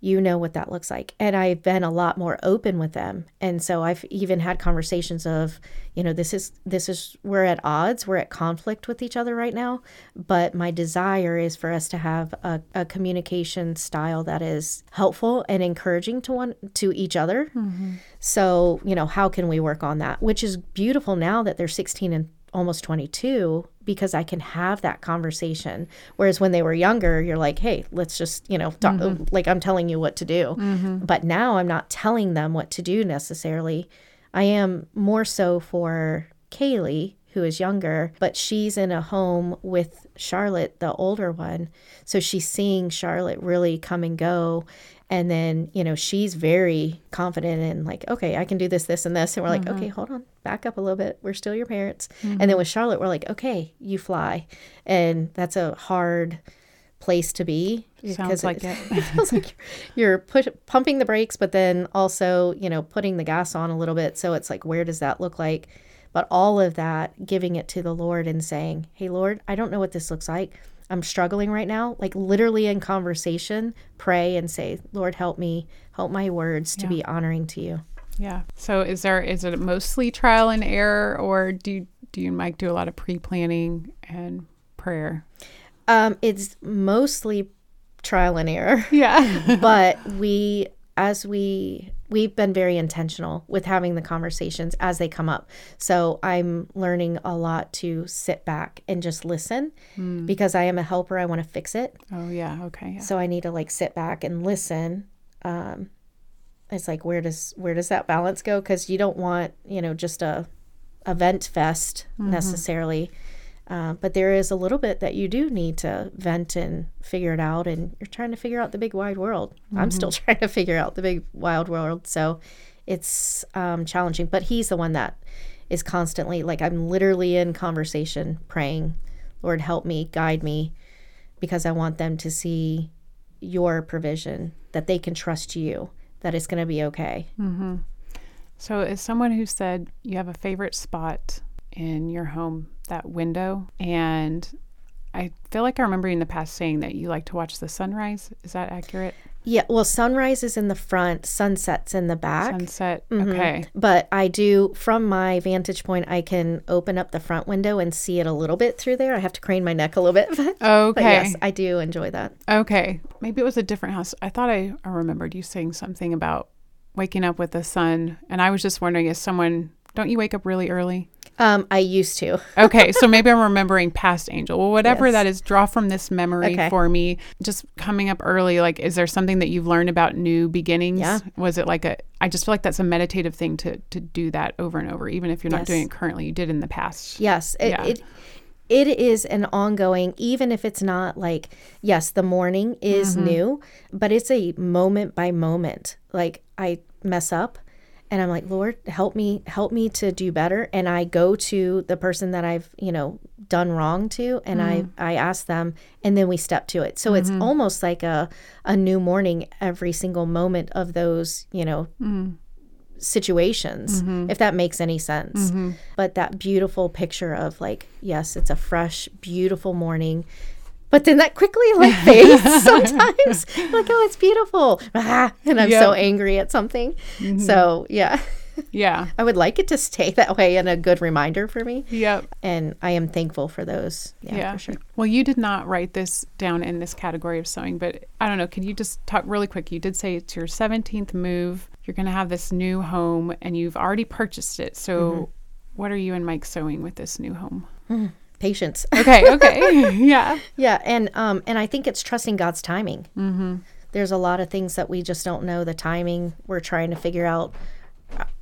you know what that looks like. And I've been a lot more open with them. And so I've even had conversations of, you know, this is this is we're at odds, we're at conflict with each other right now. But my desire is for us to have a, a communication style that is helpful and encouraging to one to each other. Mm-hmm. So, you know, how can we work on that? Which is beautiful now that they're 16 and almost 22 because I can have that conversation. Whereas when they were younger, you're like, hey, let's just, you know, talk, mm-hmm. like I'm telling you what to do. Mm-hmm. But now I'm not telling them what to do necessarily. I am more so for Kaylee, who is younger, but she's in a home with Charlotte, the older one. So she's seeing Charlotte really come and go. And then, you know, she's very confident and like, okay, I can do this, this, and this. And we're like, mm-hmm. okay, hold on, back up a little bit. We're still your parents. And then mm-hmm. with Charlotte, we're like, okay, you fly. And that's a hard place to be. Sounds like it. it feels like you're push, pumping the brakes, but then also, you know, putting the gas on a little bit. So it's like, where does that look like? But all of that, giving it to the Lord and saying, hey, Lord, I don't know what this looks like. I'm struggling right now. Like literally in conversation, pray and say, Lord, help me, help my words to Yeah. be honoring to you. Yeah. So is there is it mostly trial and error or do you, do you and Mike do a lot of pre-planning and prayer? Um, it's mostly trial and error. Yeah. but we as we we've been very intentional with having the conversations as they come up. So i'm learning a lot to sit back and just listen because i am a helper. I want to fix it. Oh yeah. Okay. Yeah. so i need to like sit back and listen. Um it's like where does where does that balance go? Because you don't want you know just a event fest necessarily uh, but there is a little bit that you do need to vent and figure it out and you're trying to figure out the big wide world. I'm still trying to figure out the big wild world so it's um, challenging. But he's the one that is constantly like i'm literally in conversation praying lord help me guide me because i want them to see your provision that they can trust you that it's going to be okay. So, as someone who said you have a favorite spot in your home, that window, and I feel like I remember you in the past saying that you like to watch the sunrise. Is that accurate? yeah well sunrise is in the front sunsets in the back Sunset. Mm-hmm. Okay. But I do, from my vantage point, I can open up the front window and see it a little bit through there. I have to crane my neck a little bit. But, Okay. but yes, I do enjoy that. Okay. Maybe it was a different house. I thought I, I remembered you saying something about waking up with the sun, and I was just wondering, is someone? Don't you wake up really early? Um, I used to. Okay, so maybe I'm remembering past Angel. Well, whatever Yes. that is, draw from this memory Okay. for me. Just coming up early, like, is there something that you've learned about new beginnings? Yeah. Was it like a? I just feel like that's a meditative thing to to do that over and over, even if you're not Yes. doing it currently. You did in the past. Yes. It, Yeah. it it is an ongoing, even if it's not like, yes, the morning is new, but it's a moment by moment. Like I mess up and I'm like, Lord, help me, help me to do better. And I go to the person that I've, you know, done wrong to and I, mm-hmm. I ask them and then we step to it. So it's mm-hmm. almost like a, a new morning every single moment of those, you know, mm. situations, mm-hmm. if that makes any sense. But that beautiful picture of like, yes, it's a fresh, beautiful morning. But then that quickly like fades sometimes. like, oh, it's beautiful. Ah, and I'm so angry at something. So yeah. Yeah. I would like it to stay that way and a good reminder for me. Yep. And I am thankful for those. Yeah, Yeah. for sure. Well, you did not write this down in this category of sewing, but I don't know. Can you just talk really quick? You did say it's your 17th move. You're going to have this new home and you've already purchased it. So, Mm-hmm. what are you and Mike sewing with this new home? Patience. Okay. Okay. yeah. Yeah, and um, and I think it's trusting God's timing. Mm-hmm. There's a lot of things that we just don't know the timing. We're trying to figure out: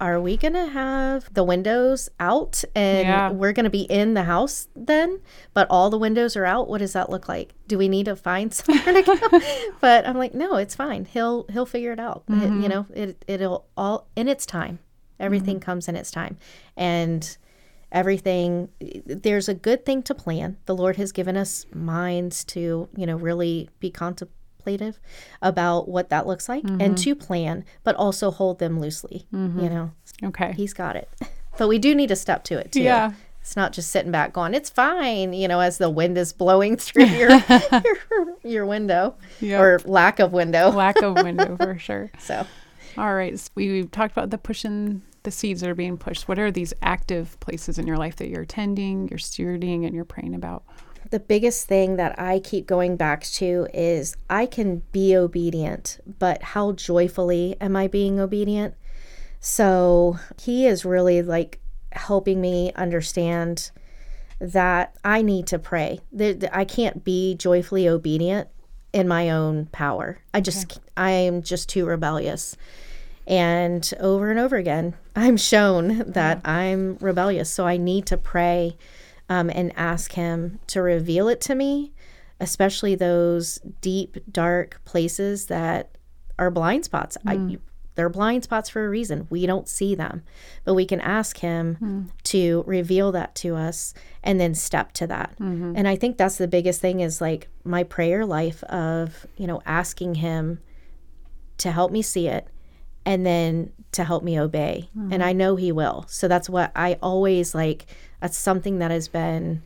Are we gonna have the windows out, and Yeah. we're gonna be in the house then? But all the windows are out. What does that look like? Do we need to find somewhere to go? but I'm like, no, it's fine. He'll he'll figure it out. It- you know, it it'll all in its time. Everything comes in its time, and everything there's a good thing to plan the lord has given us minds to you know really be contemplative about what that looks like and mm-hmm. to plan but also hold them loosely mm-hmm. you know Okay. he's got it but we do need to step to it too Yeah. it's not just sitting back going it's fine you know as the wind is blowing through your your, your window Yep. or lack of window Lack of window for sure. so All right. So we, we've talked about the pushing the seeds that are being pushed. What are these active places in your life that you're attending, you're stewarding, and you're praying about? the biggest thing that I keep going back to is I can be obedient, but how joyfully am I being obedient? So he is really like helping me understand that I need to pray. That that I can't be joyfully obedient in my own power. I just I am just too rebellious. And over and over again, I'm shown that I'm rebellious. So I need to pray um, and ask Him to reveal it to me, especially those deep, dark places that are blind spots. I, mm. they're blind spots for a reason. We don't see them, but we can ask Him hmm. to reveal that to us and then step to that. Mm-hmm. And I think that's the biggest thing is like my prayer life of, you know, asking Him to help me see it and then to help me obey. Hmm. And I know he will. So that's what I always like that's something that has been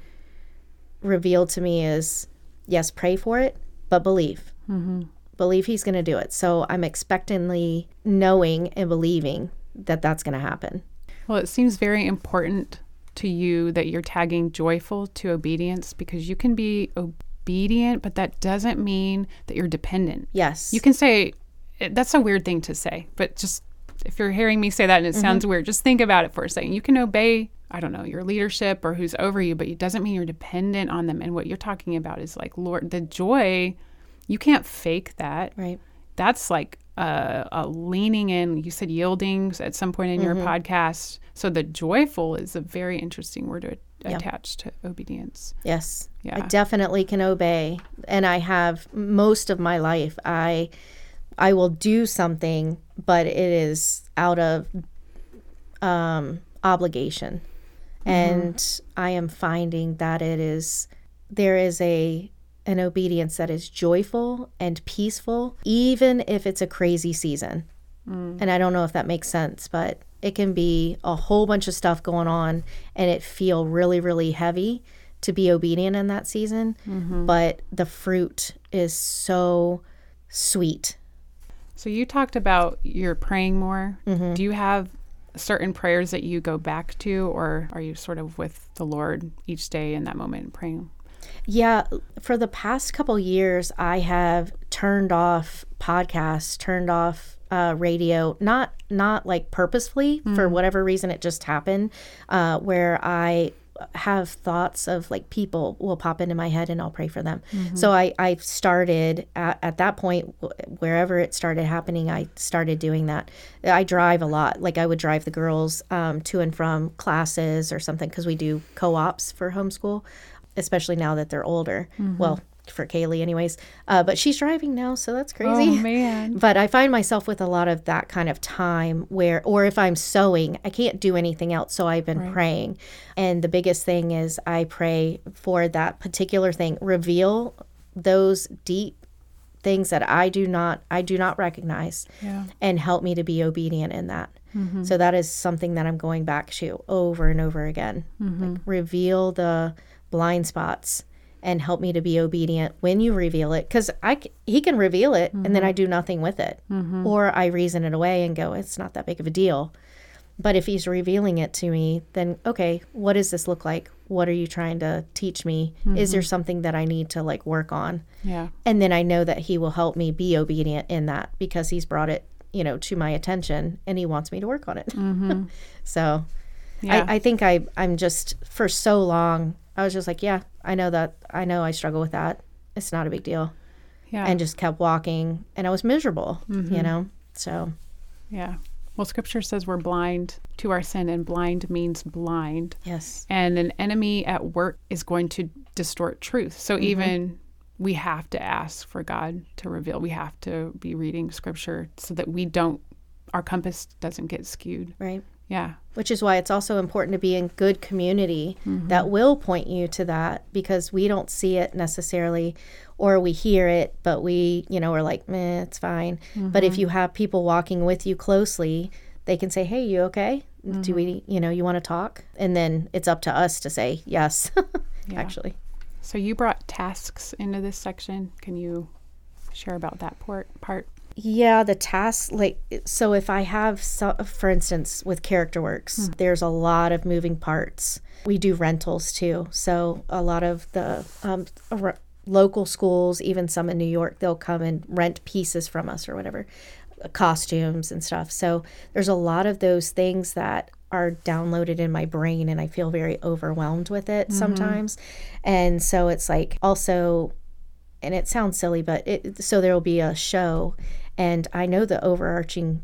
revealed to me is yes, pray for it, but believe. Mm-hmm. Believe he's going to do it. So I'm expectantly knowing and believing that that's going to happen. Well, it seems very important to you that you're tagging joyful to obedience because you can be obedient, but that doesn't mean that you're dependent. Yes. You can say, that's a weird thing to say, but just if you're hearing me say that and it sounds mm-hmm. weird, just think about it for a second. You can obey, I don't know, your leadership or who's over you, but it doesn't mean you're dependent on them. And what you're talking about is like, Lord, the joy, you can't fake that right. that's like a, a leaning in. You said yielding at some point in your mm-hmm. podcast. So the joyful is a very interesting word to attach to obedience. Yes. I definitely can obey and I have most of my life I I will do something but it is out of um obligation. Mm-hmm. And I am finding that it is there is a an obedience that is joyful and peaceful even if it's a crazy season. Mm. And I don't know if that makes sense, but it can be a whole bunch of stuff going on and it feel really, really heavy to be obedient in that season. Mm-hmm. But the fruit is so sweet. So you talked about you're praying more. Mm-hmm. Do you have certain prayers that you go back to, or are you sort of with the Lord each day in that moment praying? Yeah, for the past couple years, I have turned off podcasts, turned off uh, radio, not not like purposefully for whatever reason. It just happened uh, where I have thoughts of like people will pop into my head and I'll pray for them. So I I started at, at that point wherever it started happening. I started doing that. I drive a lot. Like I would drive the girls um, to and from classes or something because we do co-ops for homeschool especially now that they're older. Well, for Kaylee, anyways. Uh, but she's driving now, so that's crazy. Oh man. But I find myself with a lot of that kind of time where, or if I'm sewing, I can't do anything else. So I've been praying. And the biggest thing is I pray for that particular thing, reveal those deep things that I do not, I do not recognize Yeah. and help me to be obedient in that. So that is something that I'm going back to over and over again. Like reveal the blind spots and help me to be obedient when you reveal it because i he can reveal it and then I mm-hmm. do nothing with it mm-hmm. or I reason it away and go it's not that big of a deal. But if he's revealing it to me, then okay, what does this look like? What are you trying to teach me? Is there mm-hmm. something that I need to like work on? Yeah. and then I know that he will help me be obedient in that because he's brought it, you know, to my attention and he wants me to work on it. so Yeah. I, I think I I'm just for so long I was just like, yeah, I know that I know I struggle with that. It's not a big deal. yeah. And just kept walking and I was miserable, you mm-hmm. know. So yeah. Well, scripture says we're blind to our sin, and blind means blind. yes. And an enemy at work is going to distort truth. So mm-hmm. even we have to ask for God to reveal. We have to be reading scripture so that we don't, our compass doesn't get skewed. Right. Yeah. Which is why it's also important to be in good community mm-hmm. that will point you to that because we don't see it necessarily or we hear it, but we, you know, we're like, meh, it's fine. But if mm-hmm. you have people walking with you closely, they can say, hey, you okay? Do we, mm-hmm. you know, you want to talk? And then it's up to us to say yes, Yeah. actually. So you brought tasks into this section. Can you share about that part? part? Yeah, the tasks like so if I have so, for instance with character works, hmm. there's a lot of moving parts. We do rentals too. So a lot of the um, ar- local schools, even some in New York, they'll come and rent pieces from us or whatever, uh, costumes and stuff. So there's a lot of those things that are downloaded in my brain and I feel very overwhelmed with it mm-hmm. sometimes. And so it's like also and it sounds silly, but it so there will be a show, and I know the overarching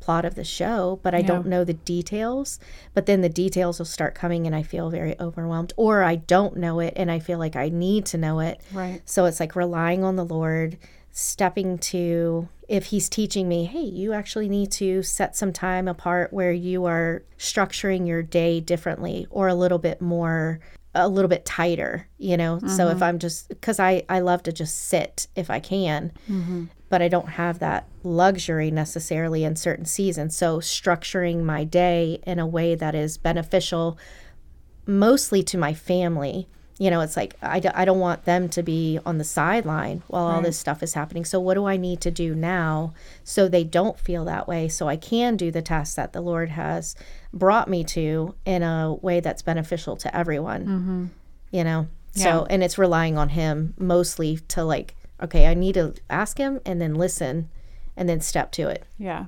plot of the show, but I don't know the details. But then the details will start coming, and I feel very overwhelmed, or I don't know it, and I feel like I need to know it. Right. So it's like relying on the Lord, stepping to if He's teaching me, hey, you actually need to set some time apart where you are structuring your day differently or a little bit more a little bit tighter, you know. So if mm-hmm. I'm just because I I love to just sit if I can, mm-hmm. but I don't have that luxury necessarily in certain seasons. So structuring my day in a way that is beneficial, mostly to my family. You know, it's like I, d- I don't want them to be on the sideline while all this stuff is happening. So, what do I need to do now so they don't feel that way? So, I can do the tasks that the Lord has brought me to in a way that's beneficial to everyone. Mm-hmm. You know, so, and it's relying on Him mostly to like, okay, I need to ask Him and then listen and then step to it. Yeah.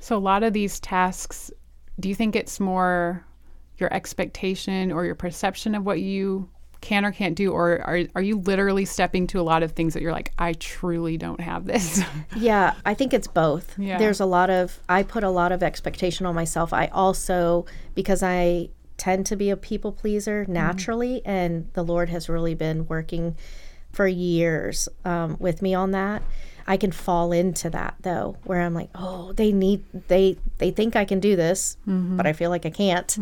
So a lot of these tasks, do you think it's more your expectation or your perception of what you can or can't do, or are are you literally stepping to a lot of things that you're like, I truly don't have this? Yeah, I think it's both. Yeah. There's a lot of I put a lot of expectation on myself. I also because I tend to be a people pleaser naturally and the Lord has really been working for years um, with me on that. I can fall into that though, where I'm like, oh, they need they they think I can do this, but I feel like I can't.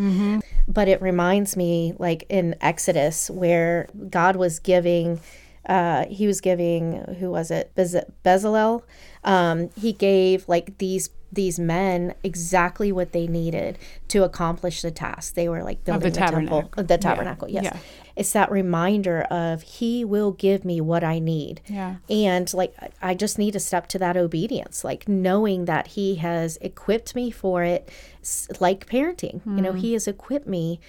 But it reminds me, like in Exodus, where God was giving, uh, He was giving who was it, Bez- Bezalel? Um, he gave like these these men exactly what they needed to accomplish the task. They were like building the, temple, tabernacle. the tabernacle. Yes, Yeah. it's that reminder of He will give me what I need. Yeah. And like, I- I just need to step to that obedience, like knowing that He has equipped me for it, like parenting. You know, hmm. He has equipped me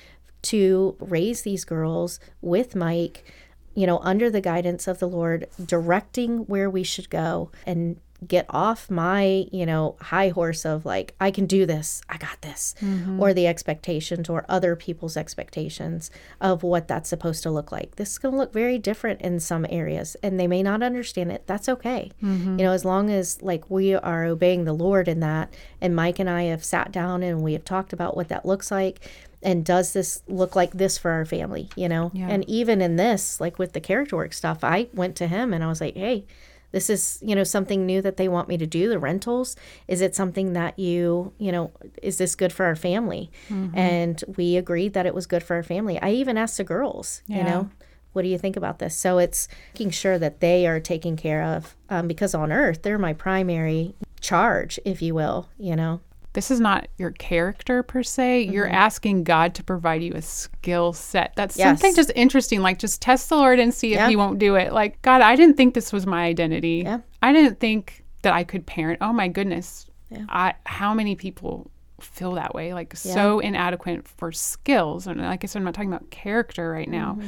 to raise these girls with Mike, you know, under the guidance of the Lord, directing where we should go and get off my, you know, high horse of like, I can do this, I got this, mm-hmm. or the expectations or other people's expectations of what that's supposed to look like. This is going to look very different in some areas and they may not understand it. That's okay. Mm-hmm. You know, as long as like we are obeying the Lord in that, and Mike and I have sat down and we have talked about what that looks like. and does this look like this for our family you know Yeah. and even in this like with the character work stuff i went to him and i was like hey this is you know something new that they want me to do the rentals? Is it something that you you know is this good for our family? Mm-hmm. and we agreed that it was good for our family. I even asked the girls you know what do you think about this? So it's making sure that they are taken care of um, because on earth they're my primary charge if you will you know this is not your character per se. You're asking God to provide you a skill set. That's Mm-hmm. Yes. something just interesting. Like, just test the Lord and see if Yeah. He won't do it. Like, God, I didn't think this was my identity. Yeah. I didn't think that I could parent. Oh my goodness. Yeah. I how many people feel that way? Like, so inadequate for skills. And like I said, I'm not talking about character right now. Mm-hmm.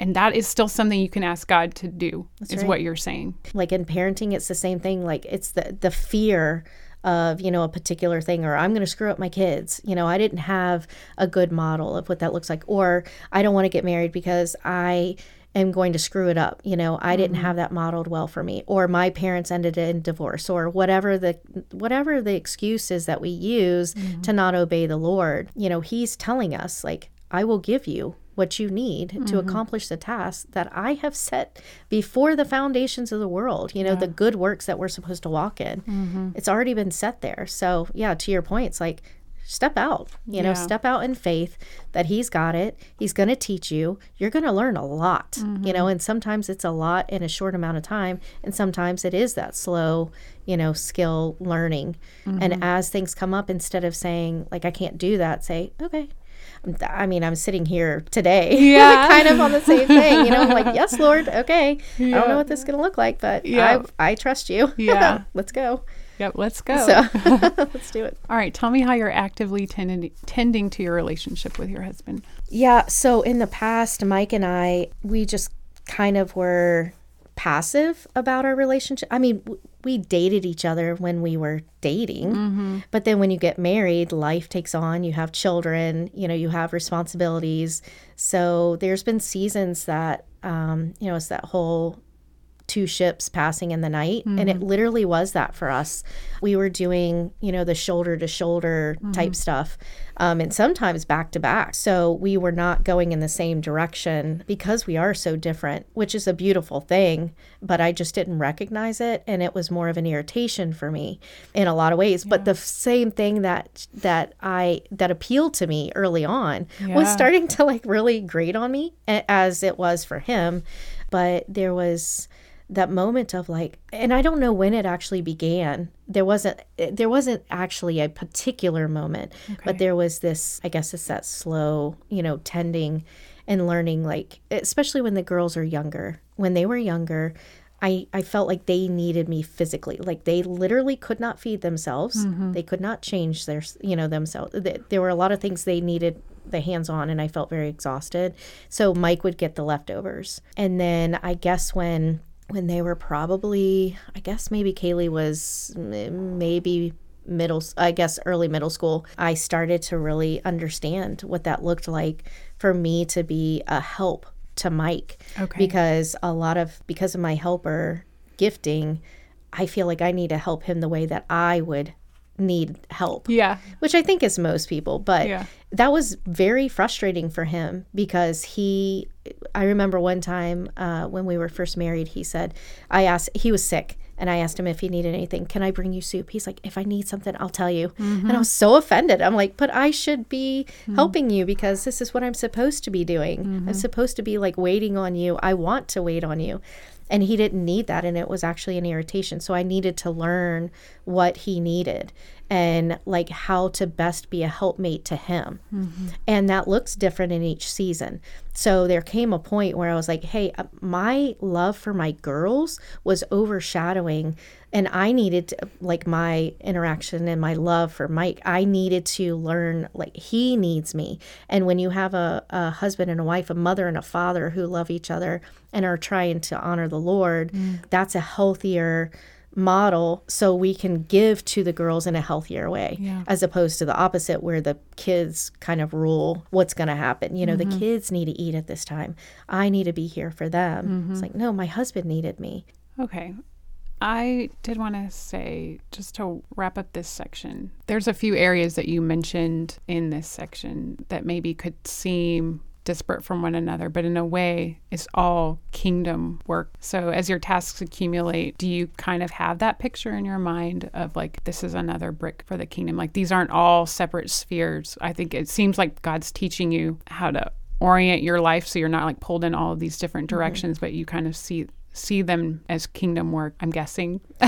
And that is still something you can ask God to do. is right. what you're saying. like in parenting it's the same thing like it's the the fear of you know a particular thing or i'm going to screw up my kids. You know i didn't have a good model of what that looks like. Or i don't want to get married because i am going to screw it up. You know i didn't mm-hmm. have that modeled well for me. Or my parents ended in divorce. Or whatever the whatever the excuse is that we use mm-hmm. to not obey the lord. You know he's telling us like i will give you what you need to mm-hmm. accomplish the task that I have set before the foundations of the world. You know, the good works that we're supposed to walk in. Mm-hmm. It's already been set there. So, yeah, to your point, it's like step out, you know, step out in faith that he's got it. He's going to teach you. You're going to learn a lot, you know, mm-hmm. and sometimes it's a lot in a short amount of time. And sometimes it is that slow, you know, skill learning. And as things come up, instead of saying, like, I can't do that, say, okay, I mean, I'm sitting here today, Yeah. kind of on the same thing. You know, I'm like, yes, Lord, okay. I don't know what this is going to look like, but Yeah. I, I trust you. Yeah. let's go. Yep, let's go. So let's do it. All right, tell me how you're actively tending, tending to your relationship with your husband. Yeah. So in the past, Mike and I, we just kind of were passive about our relationship. I mean, we dated each other when we were dating, but then when you get married, life takes on. You have children, you know, you have responsibilities. So there's been seasons that, um, you know, it's that whole two ships passing in the night and it literally was that for us. We were doing you know the shoulder to shoulder type stuff um, and sometimes back to back. So we were not going in the same direction because we are so different which is a beautiful thing but i just didn't recognize it and it was more of an irritation for me in a lot of ways. But the same thing that that i that appealed to me early on was starting to like really grate on me as it was for him. But there was that moment of like and i don't know when it actually began. There wasn't eh, there wasn't actually a particular moment but there was this i guess it's that slow you know tending and learning like especially when the girls are younger. When they were younger I, I felt like they needed me physically. Like they literally could not feed themselves. Mm-hmm. They could not change their you know themselves. There were a lot of things they needed the hands on and I felt very exhausted. So Mike would get the leftovers. And then I guess when when they were probably I guess maybe Kaylee was maybe middle I guess early middle school, I started to really understand what that looked like for me to be a help to Mike Okay. because a lot of because of my helper gifting, I feel like I need to help him the way that I would need help Yeah. which I think is most people, but Yeah. that was very frustrating for him because he, I remember one time uh, when we were first married, he said, I asked, he was sick. And I asked him if he needed anything. Can I bring you soup? He's like, if I need something, I'll tell you. And I mm-hmm. was so offended. I'm like, but I should be mm-hmm. helping you because this is what I'm supposed to be doing. I'm mm-hmm. supposed to be like waiting on you. I want to wait on you and he didn't need that and it was actually an irritation. So i needed to learn what he needed and like how to best be a helpmate to him. And that looks different in each season. So there came a point where i was like hey uh, my love for my girls was overshadowing and i needed to, like my interaction and my love for mike. I needed to learn like he needs me. And when you have a, a husband and a wife a mother and a father who love each other and are trying to honor the lord that's a healthier model so we can give to the girls in a healthier way Yeah. as opposed to the opposite where the kids kind of rule what's going to happen. You know the mm-hmm. kids need to eat at this time. I need to be here for them. Mm-hmm. It's like no my husband needed me. Okay. I did want to say, just to wrap up this section, there's a few areas that you mentioned in this section that maybe could seem disparate from one another, but in a way, it's all kingdom work. So, as your tasks accumulate, do you kind of have that picture in your mind of like, this is another brick for the kingdom? Like, these aren't all separate spheres. I think it seems like God's teaching you how to orient your life so you're not like pulled in all of these different directions, mm-hmm. but you kind of see see them as kingdom work i'm guessing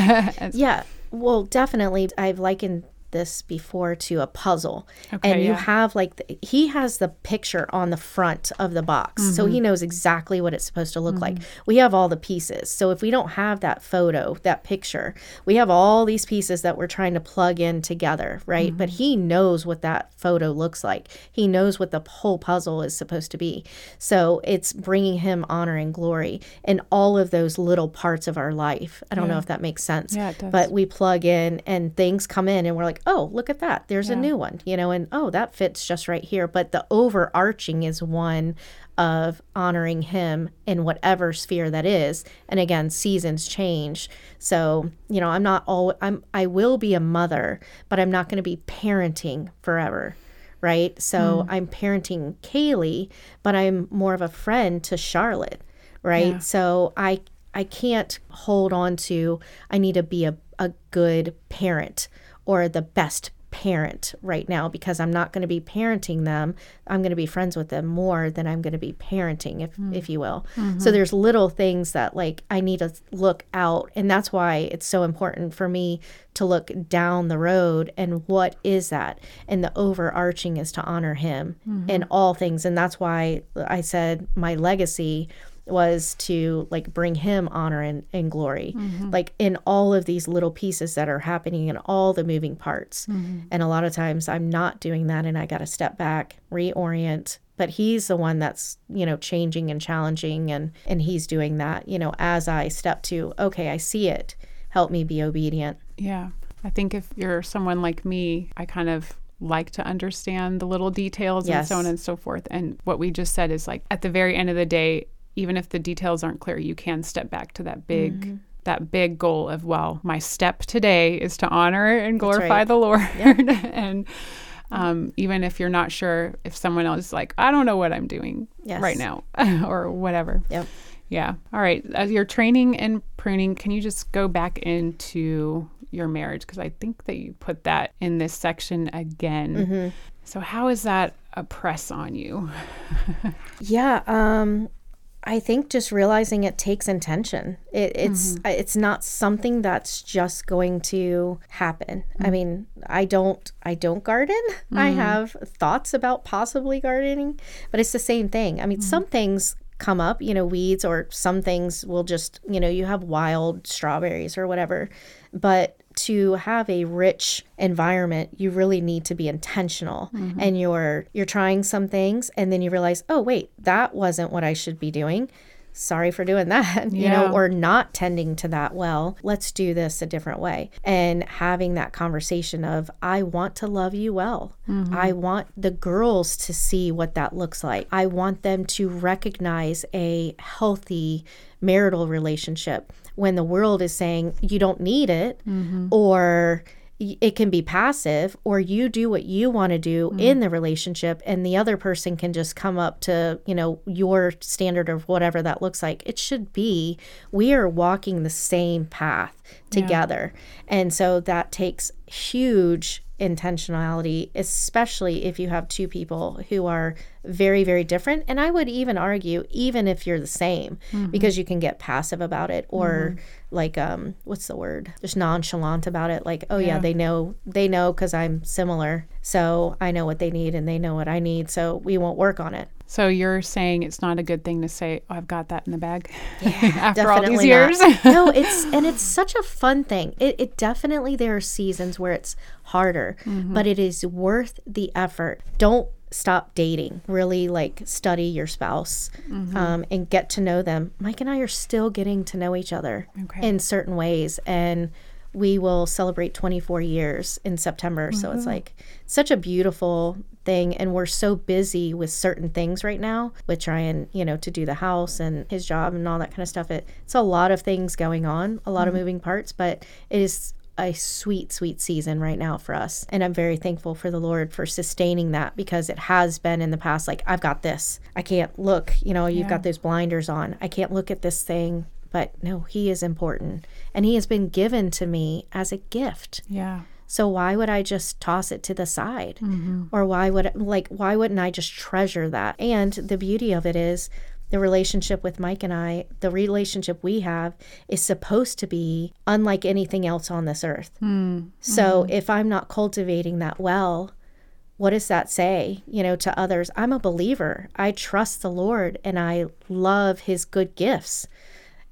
yeah well definitely i've likened this before to a puzzle okay, and you yeah. have like the, he has the picture on the front of the box mm-hmm. so he mm-hmm. knows exactly what it's supposed to look mm-hmm. like we have all the pieces so if we don't have that photo that picture we have all these pieces that we're trying to plug in together right mm-hmm. but he knows what that photo looks like he knows what the whole puzzle is supposed to be so it's bringing him honor and glory in all of those little parts of our life i don't yeah. know if that makes sense yeah, it does. but we plug in and things come in and we're like oh, look at that. There's yeah. a new one, you know, and oh, that fits just right here. But the overarching is one of honoring him in whatever sphere that is. And again, seasons change. So, you know, I'm not all I'm I will be a mother, but I'm not going to be parenting forever. Right. So mm. I'm parenting Kaylee, but I'm more of a friend to Charlotte. Right. Yeah. So I I can't hold on to I need to be a, a good parent or the best parent right now because I'm not going to be parenting them. I'm going to be friends with them more than I'm going to be parenting, if mm. if you will. Mm-hmm. So there's little things that like I need to look out, and that's why it's so important for me to look down the road and what is that, and the overarching is to honor Him mm-hmm. in all things, and that's why I said my legacy was to like bring him honor and, and glory mm-hmm. like in all of these little pieces that are happening in all the moving parts mm-hmm. and a lot of times i'm not doing that and i got to step back reorient but he's the one that's you know changing and challenging and and he's doing that you know as i step to okay i see it help me be obedient yeah i think if you're someone like me i kind of like to understand the little details yes. and so on and so forth. And what we just said is like at the very end of the day, even if the details aren't clear, you can step back to that big mm-hmm. that big goal of well, my step today is to honor and glorify right. the Lord. Yep. and um, even if you're not sure if someone else is like, I don't know what I'm doing yes. right now or whatever. Yep. Yeah. All right. As you're training and pruning, can you just go back into your marriage? Because I think that you put that in this section again. Mm-hmm. So, how is that a press on you? yeah. Um, I think just realizing it takes intention. It, it's mm-hmm. it's not something that's just going to happen. Mm-hmm. I mean, I don't I don't garden. Mm-hmm. I have thoughts about possibly gardening, but it's the same thing. I mean, mm-hmm. some things come up, you know, weeds or some things will just, you know, you have wild strawberries or whatever. But to have a rich environment you really need to be intentional mm-hmm. and you're you're trying some things and then you realize oh wait that wasn't what i should be doing sorry for doing that you yeah. know or not tending to that well let's do this a different way and having that conversation of i want to love you well mm-hmm. i want the girls to see what that looks like i want them to recognize a healthy marital relationship when the world is saying you don't need it mm-hmm. or it can be passive or you do what you want to do mm. in the relationship and the other person can just come up to you know your standard of whatever that looks like it should be we are walking the same path together yeah. and so that takes huge intentionality, especially if you have two people who are very, very different. And I would even argue, even if you're the same, mm-hmm. because you can get passive about it or mm-hmm. like, um, what's the word? Just nonchalant about it. Like, oh, yeah, yeah they know, they know because I'm similar. So I know what they need and they know what I need. So we won't work on it. So you're saying it's not a good thing to say, "Oh, I've got that in the bag." Yeah, after all these years. no, it's and it's such a fun thing. It, it definitely there are seasons where it's harder, mm-hmm. but it is worth the effort. Don't stop dating. Really, like study your spouse mm-hmm. um, and get to know them. Mike and I are still getting to know each other okay. in certain ways, and we will celebrate 24 years in September. So it's mm-hmm. like such a beautiful thing. And we're so busy with certain things right now with trying, you know, to do the house and his job and all that kind of stuff. It, it's a lot of things going on, a lot of mm-hmm. moving parts, but it is a sweet, sweet season right now for us. And I'm very thankful for the Lord for sustaining that because it has been in the past like, I've got this. I can't look, you know, you've Yeah. got those blinders on. I can't look at this thing. But no, He is important. And He has been given to me as a gift. Yeah. So why would I just toss it to the side? Mm-hmm. Or why would like why wouldn't I just treasure that? And the beauty of it is the relationship with Mike and I, the relationship we have is supposed to be unlike anything else on this earth. Hmm. So mm-hmm. if I'm not cultivating that well, what does that say, you know, to others? I'm a believer. I trust the Lord and I love his good gifts.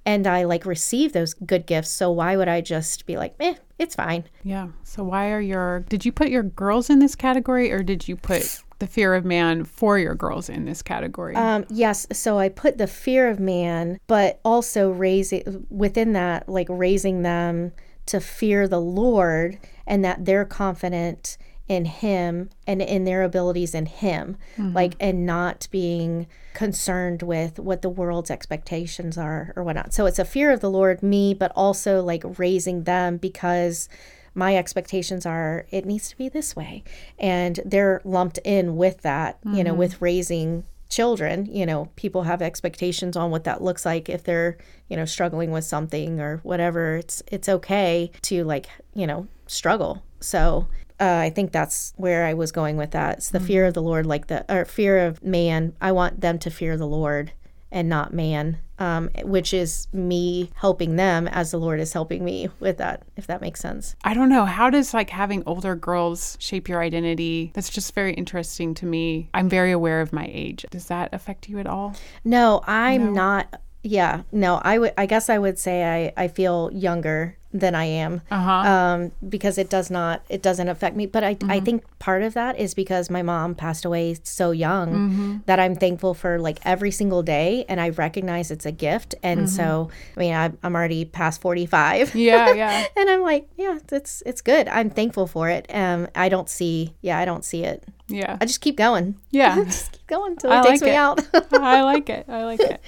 And I like receive those good gifts. So why would I just be like, eh, it's fine? Yeah. So why are your did you put your girls in this category or did you put the fear of man for your girls in this category? Um, yes. So I put the fear of man, but also raising within that, like raising them to fear the Lord and that they're confident in Him and in their abilities in Him, mm-hmm. like, and not being concerned with what the world's expectations are or whatnot. So it's a fear of the Lord, me, but also like raising them because my expectations are it needs to be this way. And they're lumped in with that you know mm-hmm. with raising children. You know people have expectations on what that looks like if they're you know struggling with something or whatever. It's it's okay to like you know struggle. So uh, I think that's where I was going with that. It's the fear of the Lord, like the or fear of man. I want them to fear the Lord and not man, um, which is me helping them as the Lord is helping me with that. If that makes sense. I don't know. How does like having older girls shape your identity? That's just very interesting to me. I'm very aware of my age. Does that affect you at all? No, I'm not. Yeah, no. I would. I guess I would say I I feel younger than I am. Uh huh. um, because it does not it doesn't affect me but I, I think part of that is because my mom passed away so young that i'm thankful for like every single day and i recognize it's a gift and so i mean I, i'm already past 45 yeah, yeah. and i'm like yeah it's it's good i'm thankful for it um i don't see yeah i don't see it Yeah. i just keep going Yeah. just keep going until it I takes like me it. out I like it. I like it.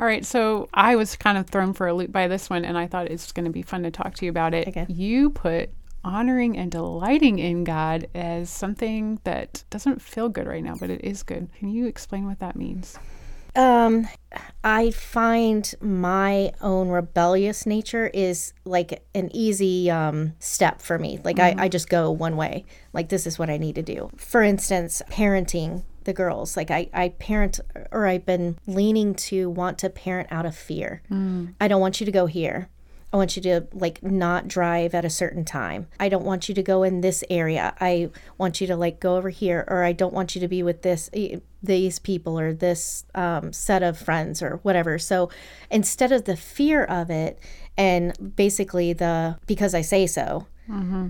All right. So I was kind of thrown for a loop by this one, and I thought it's going to be fun to talk to you about it. Okay. You put honoring and delighting in God as something that doesn't feel good right now, but it is good. Can you explain what that means? Um, I find my own rebellious nature is like an easy um, step for me. Like I, I just go one way. Like this is what I need to do. For instance, parenting the girls. Like I, I parent or I've been leaning to want to parent out of fear. I don't want you to go here. I want you to like not drive at a certain time. I don't want you to go in this area. I want you to like go over here, or I don't want you to be with this these people or this um, set of friends or whatever. So instead of the fear of it and basically the because I say so,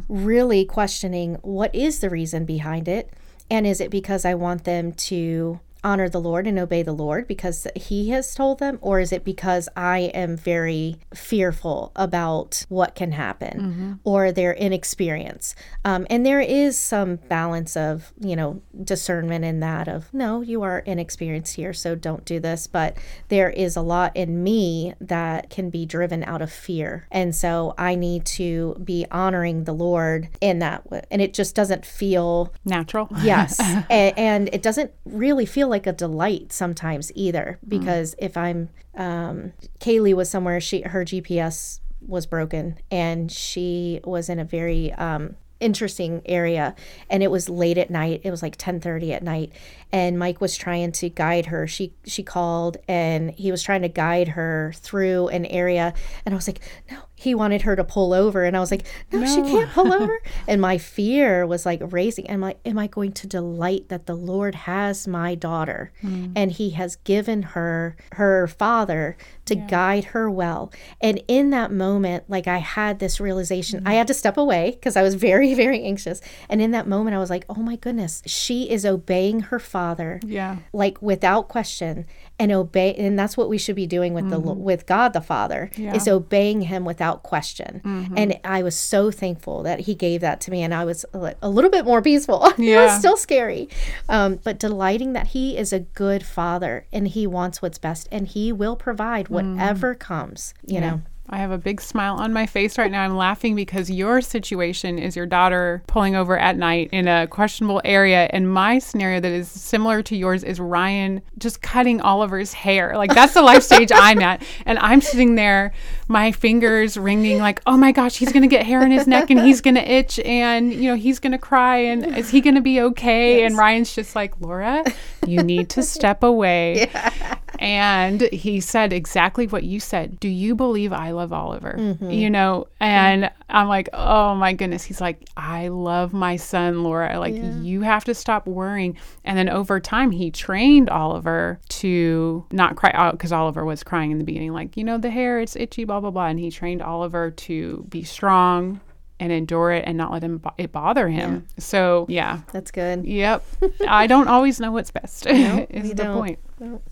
really questioning what is the reason behind it, and is it because I want them to honor the Lord and obey the Lord because He has told them, or is it because I am very fearful about what can happen or their inexperience? Um, and there is some balance of, you know, discernment in that of, no, you are inexperienced here, so don't do this. But there is a lot in me that can be driven out of fear. And so I need to be honoring the Lord in that. w- And it just doesn't feel Natural. Yes. and, and it doesn't really feel like a delight sometimes either because if I'm um Kaylee was somewhere she her GPS was broken and she was in a very um interesting area and it was late at night it was like 10:30 at night and Mike was trying to guide her. She she called and he was trying to guide her through an area and I was like no he wanted her to pull over and I was like no, she can't pull over. And my fear was like raising am I am I going to delight that the Lord has my daughter? Hmm. And he has given her her father to guide her well. And in that moment like I had this realization. I had to step away because I was very very anxious. And in that moment I was like oh my goodness she is obeying her father Yeah. like without question and obey and that's what we should be doing with the mm-hmm. with God the Father Yeah. is obeying him without without question. And I was so thankful that he gave that to me, and I was a, little bit more peaceful. it Yeah. was still scary, um, but delighting that he is a good father and he wants what's best, and he will provide whatever comes. You know. I have a big smile on my face right now. I'm laughing because your situation is your daughter pulling over at night in a questionable area. And my scenario that is similar to yours is Ryan just cutting Oliver's hair. Like that's the life stage I'm at. And I'm sitting there, my fingers wringing, like, oh my gosh, he's going to get hair in his neck and he's going to itch and, you know, he's going to cry. And is he going to be okay? And Ryan's just like, Laura, you need to step away. And he said exactly what you said. Do you believe I love Oliver? Mm-hmm. You know, and I'm like, oh my goodness. He's like, I love my son, Laura. Like, you have to stop worrying. And then over time, he trained Oliver to not cry out because Oliver was crying in the beginning, like, you know, the hair, it's itchy, blah, blah, blah. And he trained Oliver to be strong and endure it and not let him bo- it bother him. So, yeah. That's good. Yep. I don't always know what's best. is the don't. point.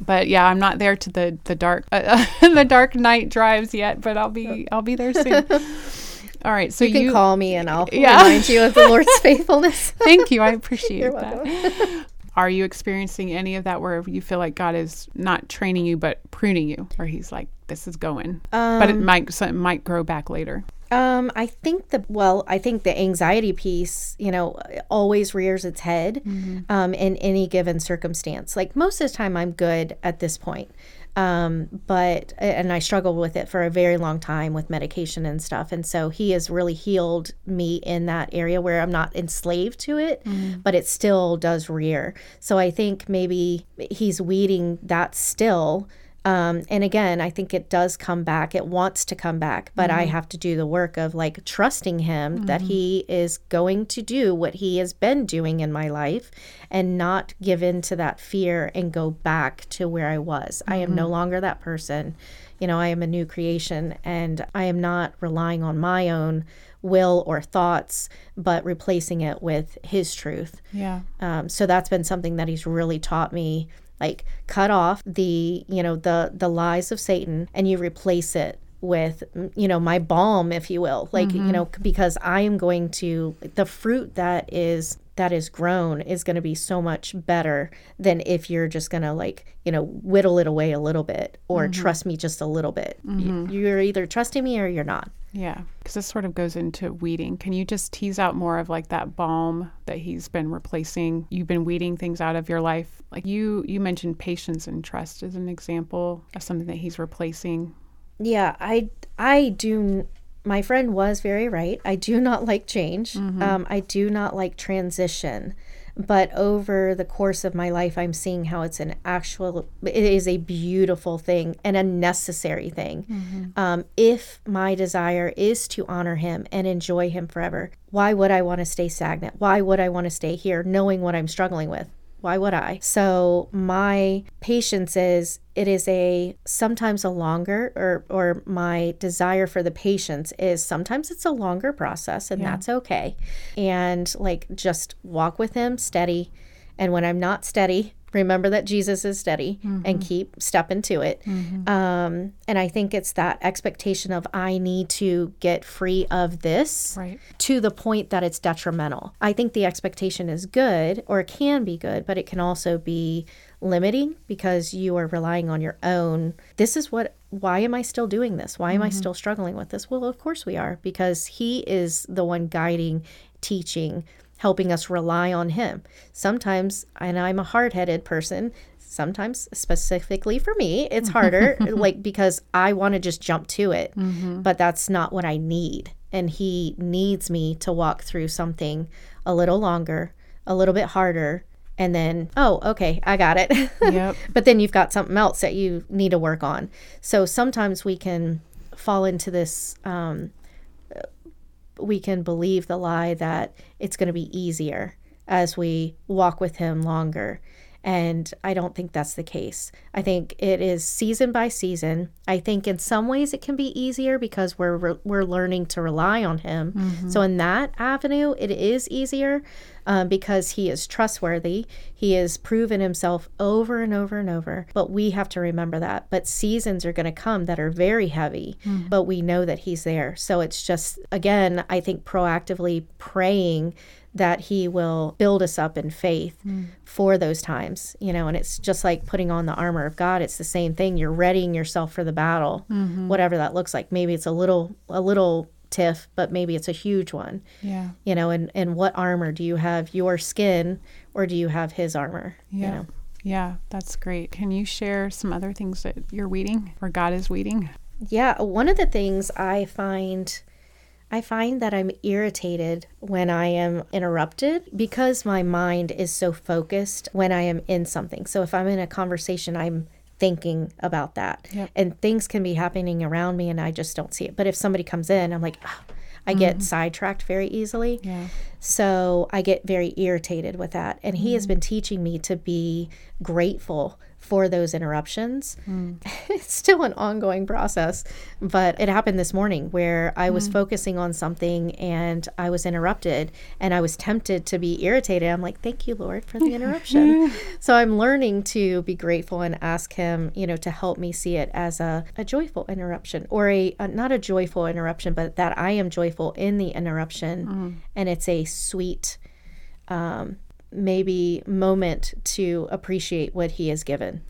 But yeah, I'm not there to the the dark uh, the dark night drives yet, but I'll be I'll be there soon. All right, so You can you, call me and I'll Yeah. remind you of the Lord's faithfulness. thank you. I appreciate You're that. Are you experiencing any of that where you feel like God is not training you but pruning you, where He's like, "This is going," but it might so it might grow back later. Um, I think the well, I think the anxiety piece, you know, always rears its head um, in any given circumstance. Like most of the time, I'm good at this point, um, but and I struggled with it for a very long time with medication and stuff. And so he has really healed me in that area where I'm not enslaved to it, but it still does rear. So I think maybe he's weeding that still. Um, and again, I think it does come back. It wants to come back, but I have to do the work of like trusting him that he is going to do what he has been doing in my life and not give in to that fear and go back to where I was. I am no longer that person. You know, I am a new creation and I am not relying on my own will or thoughts, but replacing it with his truth. Yeah. Um, so that's been something that he's really taught me. Like cut off the you know the the lies of Satan and you replace it with you know my balm if you will. Like you mm-hmm. know because i am going to the fruit that is that is grown is going to be so much better than if you're just going to like you know whittle it away a little bit or mm-hmm. trust me just a little bit. Y- mm-hmm. you're either trusting me or you're not Yeah, because this sort of goes into weeding. Can you just tease out more of like that balm that he's been replacing? You've been weeding things out of your life. Like you, you mentioned patience and trust as an example of something that he's replacing. Yeah, I I do. My friend was very right. I do not like change. Um, I do not like transition. But over the course of my life, I'm seeing how it's an actual. It is a beautiful thing and a necessary thing. Um, if my desire is to honor Him and enjoy Him forever, why would I want to stay stagnant? Why would I want to stay here, knowing what I'm struggling with? Why would I? So my patience is it is a sometimes a longer or or my desire for the patience is sometimes it's a longer process and that's okay. And like just walk with him steady and when I'm not steady, remember that Jesus is steady and mm-hmm. keep stepping to it. Mm-hmm. Um, and I think it's that expectation of I need to get free of this Right. to the point that it's detrimental. I think the expectation is good or it can be good, but it can also be limiting because you are relying on your own. This is what why am I still doing this? Why am I mm-hmm. still struggling with this? Well, of course we are because he is the one guiding, teaching, helping us rely on him. Sometimes, and I'm a hard-headed person, sometimes specifically for me, it's harder like because I want to just jump to it. But that's not what I need. And he needs me to walk through something a little longer, a little bit harder, and then, oh, okay, I got it. Yep. but then you've got something else that you need to work on. So sometimes we can fall into this um, we can believe the lie that it's going to be easier as we walk with him longer. And I don't think that's the case. I think it is season by season. I think in some ways it can be easier because we're we're learning to rely on him. Mm-hmm. So in that avenue, it is easier. Um, because he is trustworthy. He has proven himself over and over and over. But we have to remember that. But seasons are going to come that are very heavy, mm-hmm. but we know that he's there. So it's just, again, I think proactively praying that he will build us up in faith mm. for those times you know and it's just like putting on the armor of god it's the same thing you're readying yourself for the battle mm-hmm. whatever that looks like maybe it's a little a little tiff but maybe it's a huge one. Yeah. You know and and what armor? Do you have your skin or do you have his armor? Yeah. you know? yeah that's great. Can you share some other things that you're weeding or god is weeding? Yeah one of the things i find I find that I'm irritated when I am interrupted because my mind is so focused when I am in something. So if I'm in a conversation, I'm thinking about that. Yep. And things can be happening around me and I just don't see it. But if somebody comes in, I'm like, oh, I get mm-hmm. sidetracked very easily. Yeah. So I get very irritated with that. And he mm-hmm. has been teaching me to be grateful for those interruptions. Mm. It's still an ongoing process, but it happened this morning where I was mm. focusing on something and I was interrupted and I was tempted to be irritated. I'm like, thank you, Lord, for the interruption. so I'm learning to be grateful and ask Him, you know, to help me see it as a, a joyful interruption or a, a not a joyful interruption, but that I am joyful in the interruption mm. and it's a sweet, um, maybe moment to appreciate what he has given.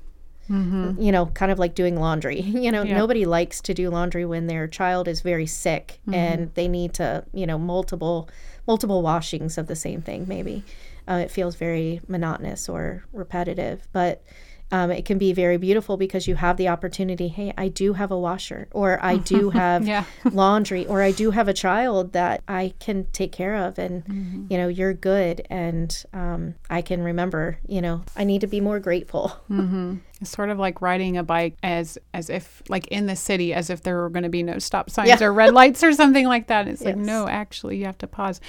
Mm-hmm. You know, kind of like doing laundry. You know, yeah. nobody likes to do laundry when their child is very sick mm-hmm. and they need to, you know, multiple multiple washings of the same thing. Maybe uh, it feels very monotonous or repetitive, but um, it can be very beautiful because you have the opportunity hey i do have a washer or i do have yeah. laundry or i do have a child that i can take care of and mm-hmm. you know you're good and um, i can remember you know i need to be more grateful mm-hmm. It's sort of like riding a bike as as if like in the city as if there were going to be no stop signs yeah. or red lights or something like that. It's yes. like no, actually you have to pause.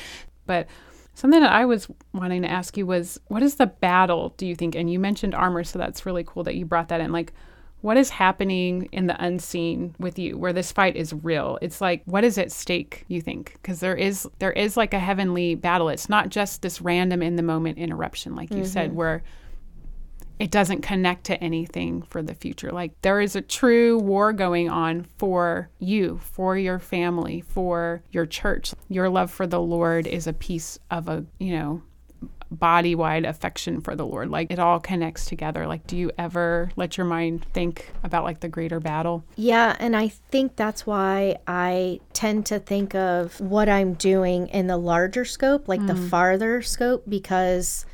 But Something that I was wanting to ask you was what is the battle, do you think? And you mentioned armor, so that's really cool that you brought that in. Like, what is happening in the unseen with you where this fight is real it's like what is at stake you think because there is there is like a heavenly battle it's not just this random in the moment interruption like you mm-hmm. said where it doesn't connect to anything for the future. Like there is a true war going on for you, for your family, for your church. Your love for the Lord is a piece of a, you know, body wide affection for the Lord. Like it all connects together. Like, do you ever let your mind think about like the greater battle? Yeah. And I think that's why I tend to think of what I'm doing in the larger scope, like mm. the farther scope, because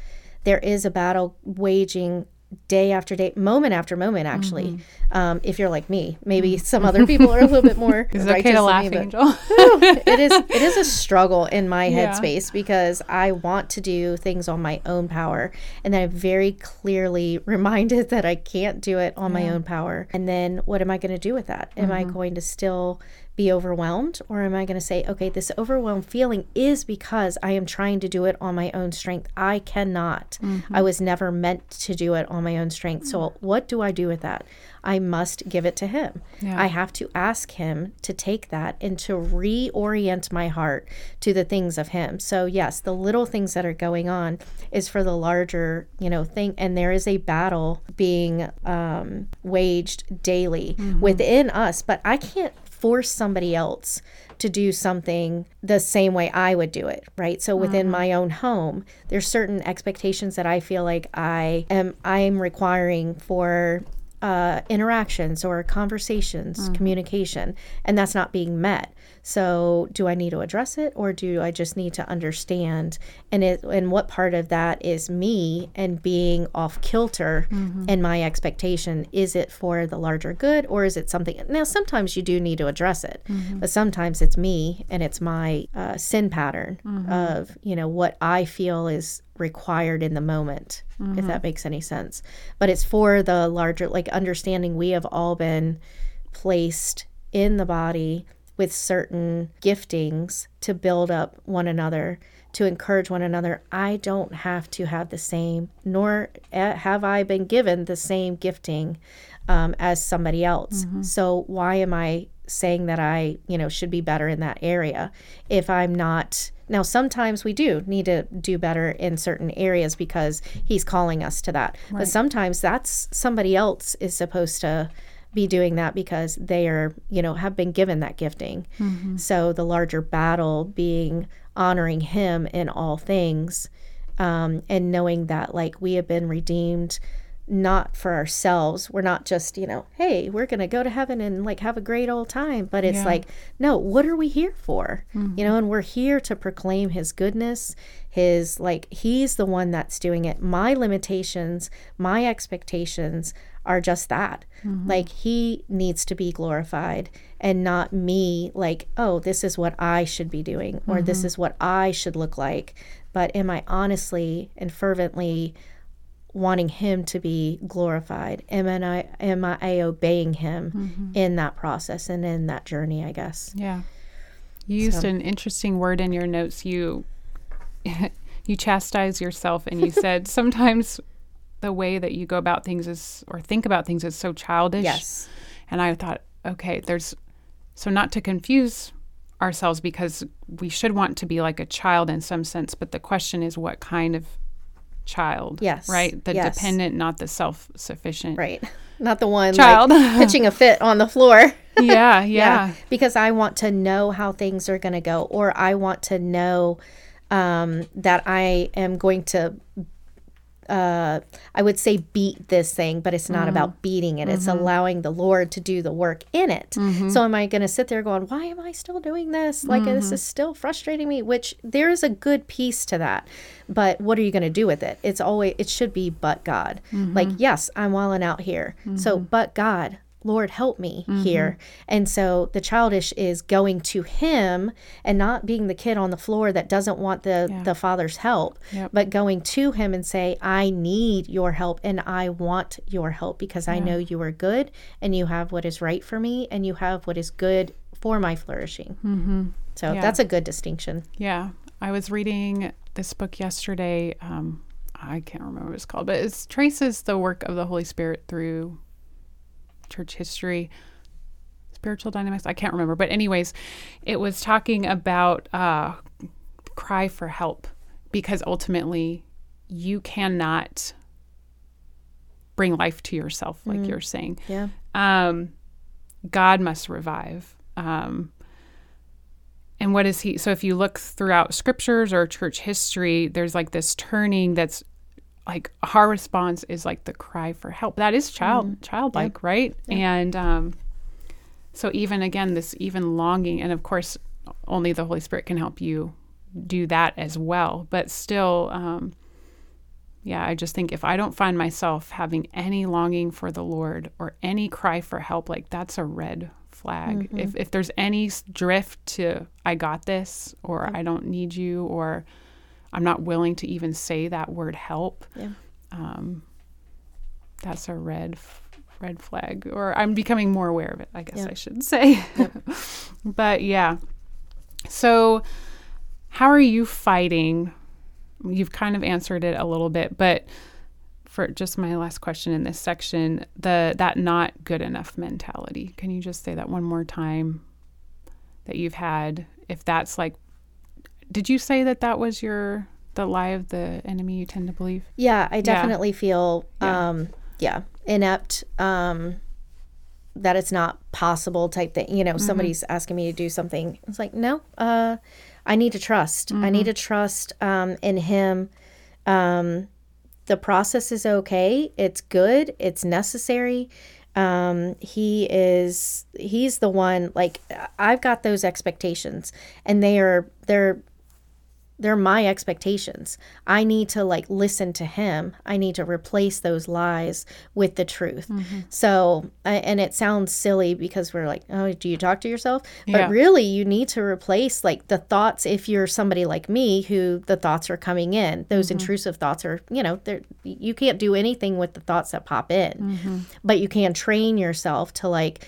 there is a battle waging day after day, moment after moment. Actually, mm-hmm. um, if you're like me, maybe mm-hmm. some other people are a little bit more. Is okay to laugh, me, Angel? it is. It is a struggle in my yeah. headspace because I want to do things on my own power, and then I'm very clearly reminded that I can't do it on yeah. my own power. And then what am I going to do with that? Am mm-hmm. I going to still be overwhelmed? Or am I going to say, okay, this overwhelmed feeling is because I am trying to do it on my own strength? I cannot. Mm-hmm. I was never meant to do it on my own strength. So, mm. what do I do with that? I must give it to Him. Yeah. I have to ask Him to take that and to reorient my heart to the things of Him. So, yes, the little things that are going on is for the larger, you know, thing. And there is a battle being um, waged daily mm-hmm. within us, but I can't force somebody else to do something the same way I would do it, right? So within mm-hmm. my own home, there's certain expectations that I feel like I am I'm requiring for uh, interactions or conversations, mm-hmm. communication, and that's not being met. So, do I need to address it or do I just need to understand and it and what part of that is me and being off kilter mm-hmm. in my expectation? Is it for the larger good or is it something now sometimes you do need to address it. Mm-hmm. But sometimes it's me and it's my uh, sin pattern mm-hmm. of, you know, what I feel is required in the moment, if that mm-hmm. makes any sense. But it's for the larger like understanding we have all been placed in the body with certain giftings to build up one another, to encourage one another. I don't have to have the same, nor have I been given the same gifting um, as somebody else. Mm-hmm. So why am I saying that I, you know, should be better in that area. If I'm not now, sometimes we do need to do better in certain areas because he's calling us to that. Right. But sometimes that's somebody else is supposed to be doing that because they are, you know, have been given that gifting. Mm-hmm. So the larger battle being honoring him in all things um, and knowing that, like, we have been redeemed not for ourselves. We're not just, you know, hey, we're going to go to heaven and like have a great old time. But it's yeah. like, no, what are we here for? Mm-hmm. You know, and we're here to proclaim his goodness, his like, he's the one that's doing it. My limitations, my expectations are just that. Mm-hmm. Like, he needs to be glorified and not me, like, oh, this is what I should be doing or mm-hmm. this is what I should look like. But am I honestly and fervently wanting him to be glorified am i am i obeying him mm-hmm. in that process and in that journey i guess yeah you used so. an interesting word in your notes you you chastise yourself and you said sometimes the way that you go about things is or think about things is so childish yes and i thought okay there's so not to confuse ourselves because we should want to be like a child in some sense but the question is what kind of child. Yes. Right? The yes. dependent, not the self sufficient. Right. Not the one child like, pitching a fit on the floor. yeah, yeah, yeah. Because I want to know how things are going to go, or I want to know um, that I am going to uh, I would say beat this thing, but it's not mm-hmm. about beating it. Mm-hmm. It's allowing the Lord to do the work in it. Mm-hmm. So am I going to sit there going, why am I still doing this? Like this mm-hmm. is still frustrating me, which there is a good piece to that. But what are you going to do with it? It's always, it should be but God. Like, mm-hmm. yes, I'm walling out here. So, mm-hmm. but God, Lord, help me mm-hmm. here. And so the childish is going to him and not being the kid on the floor that doesn't want the, yeah. the father's help, yep. but going to him and say, I need your help and I want your help because yeah. I know you are good and you have what is right for me and you have what is good for my flourishing. Mm-hmm. So yeah. that's a good distinction. Yeah. I was reading this book yesterday. Um, I can't remember what it's called, but it traces the work of the Holy Spirit through church history spiritual dynamics i can't remember. But anyways it was talking about uh, cry for help because ultimately you cannot bring life to yourself like mm. you're saying. Yeah. Um, god must revive. Um, and what is he so if you look throughout scriptures or church history there's like this turning that's like our response is like the cry for help. That is child mm-hmm. childlike, right? And um, so even again, this even longing, and of course, only the Holy Spirit can help you do that as well. But still, um, yeah, I just think if I don't find myself having any longing for the Lord or any cry for help, like that's a red flag. Mm-hmm. If if there's any drift to I got this or I don't need you or I'm not willing to even say that word help. Yeah. Um, that's a red red flag or I'm becoming more aware of it, I guess I should say. Yep. but yeah. So how are you fighting? You've kind of answered it a little bit, but for just my last question in this section, the that not good enough mentality. Can you just say that one more time that you've had if that's like did you say that that was your the lie of the enemy you tend to believe? Yeah, I definitely yeah. feel yeah. um yeah, inept um that it's not possible type thing. You know, mm-hmm. somebody's asking me to do something. It's like, "No, uh I need to trust. Mm-hmm. I need mm-hmm. to trust um in him. Um the process is okay. It's good. It's necessary um he is he's the one like i've got those expectations and they are they're they're my expectations. I need to like listen to him. I need to replace those lies with the truth. Mm-hmm. So, I, and it sounds silly because we're like, oh, do you talk to yourself? But yeah. really, you need to replace like the thoughts. If you're somebody like me who the thoughts are coming in, those mm-hmm. intrusive thoughts are, you know, they you can't do anything with the thoughts that pop in, mm-hmm. but you can train yourself to like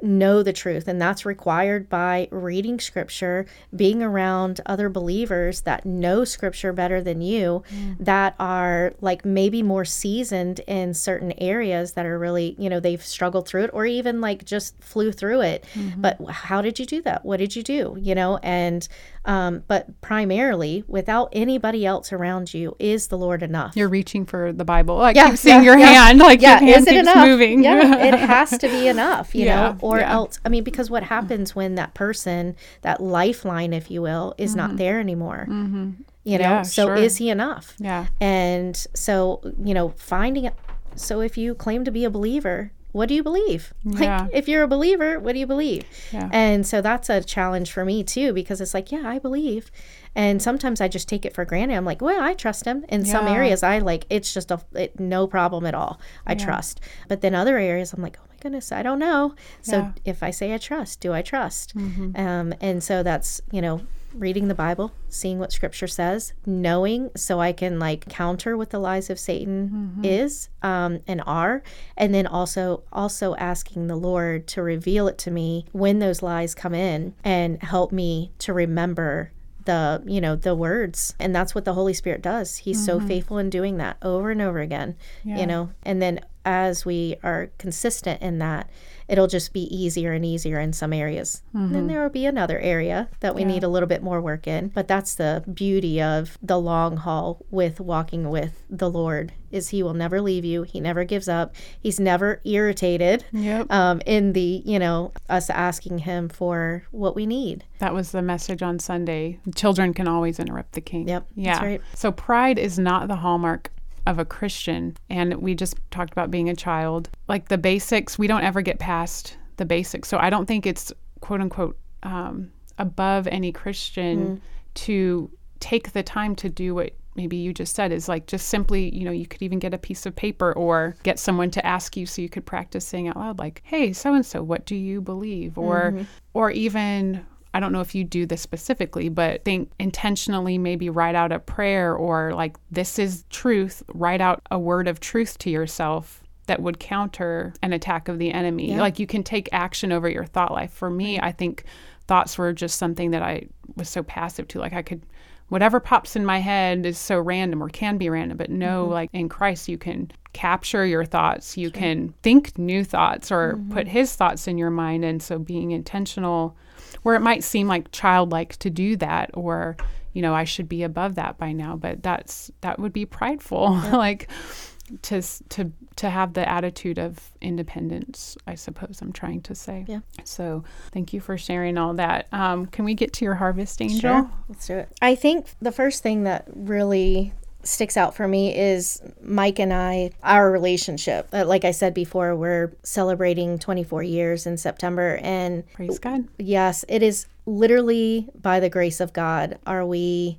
know the truth. And that's required by reading scripture, being around other believers that know scripture better than you, mm. that are like maybe more seasoned in certain areas that are really, you know, they've struggled through it or even like just flew through it. Mm-hmm. But how did you do that? What did you do? You know, and um, but primarily, without anybody else around you, is the Lord enough? You're reaching for the Bible. I yeah, keep seeing yeah, your yeah. hand, like yeah, your hand is it enough? moving. Yeah, it has to be enough, you know, or else. I mean, because what happens when that person, that lifeline, if you will, is mm-hmm. not there anymore? Mm-hmm. You know, so sure. is he enough? Yeah. And so, you know, finding. It. So if you claim to be a believer, what do you believe? Yeah. Like, if you're a believer, what do you believe? Yeah. And so that's a challenge for me too, because it's like, yeah, I believe. And sometimes I just take it for granted. I'm like, well, I trust him. In yeah. some areas, I like, it's just a it, no problem at all. I yeah. trust. But then other areas, I'm like, oh my goodness, I don't know. So if I say I trust, do I trust? Mm-hmm. Um, and so that's, you know, reading the Bible, seeing what scripture says, knowing so I can like counter what the lies of Satan mm-hmm. is um, and are, and then also also asking the Lord to reveal it to me when those lies come in and help me to remember the you know the words and that's what the holy spirit does he's mm-hmm. so faithful in doing that over and over again yeah. you know and then as we are consistent in that it'll just be easier and easier in some areas. Mm-hmm. And then there will be another area that we yeah. need a little bit more work in. But that's the beauty of the long haul with walking with the Lord is he will never leave you. He never gives up. He's never irritated yep. um, in the, you know, us asking him for what we need. That was the message on Sunday. Children can always interrupt the king. Yep. Yeah. Right. So pride is not the hallmark of a Christian. And we just talked about being a child. Like the basics, we don't ever get past the basics. So I don't think it's quote unquote um, above any Christian mm. to take the time to do what maybe you just said is like just simply, you know, you could even get a piece of paper or get someone to ask you so you could practice saying out loud, like, hey, so and so, what do you believe? Or, mm-hmm. or even, I don't know if you do this specifically, but think intentionally maybe write out a prayer or like, this is truth, write out a word of truth to yourself that would counter an attack of the enemy. Yeah. Like, you can take action over your thought life. For me, I think thoughts were just something that I was so passive to. Like, I could whatever pops in my head is so random or can be random but no mm-hmm. like in christ you can capture your thoughts you sure. can think new thoughts or mm-hmm. put his thoughts in your mind and so being intentional where it might seem like childlike to do that or you know I should be above that by now but that's that would be prideful. Yeah. like to to to have the attitude of independence i suppose i'm trying to say. Yeah. So thank you for sharing all that. Um, can we get to your harvest angel? Sure. let's do it. I think the first thing that really sticks out for me is Mike and I, our relationship. Uh, like I said before, we're celebrating 24 years in September. And praise God. Yes, it is literally by the grace of God are we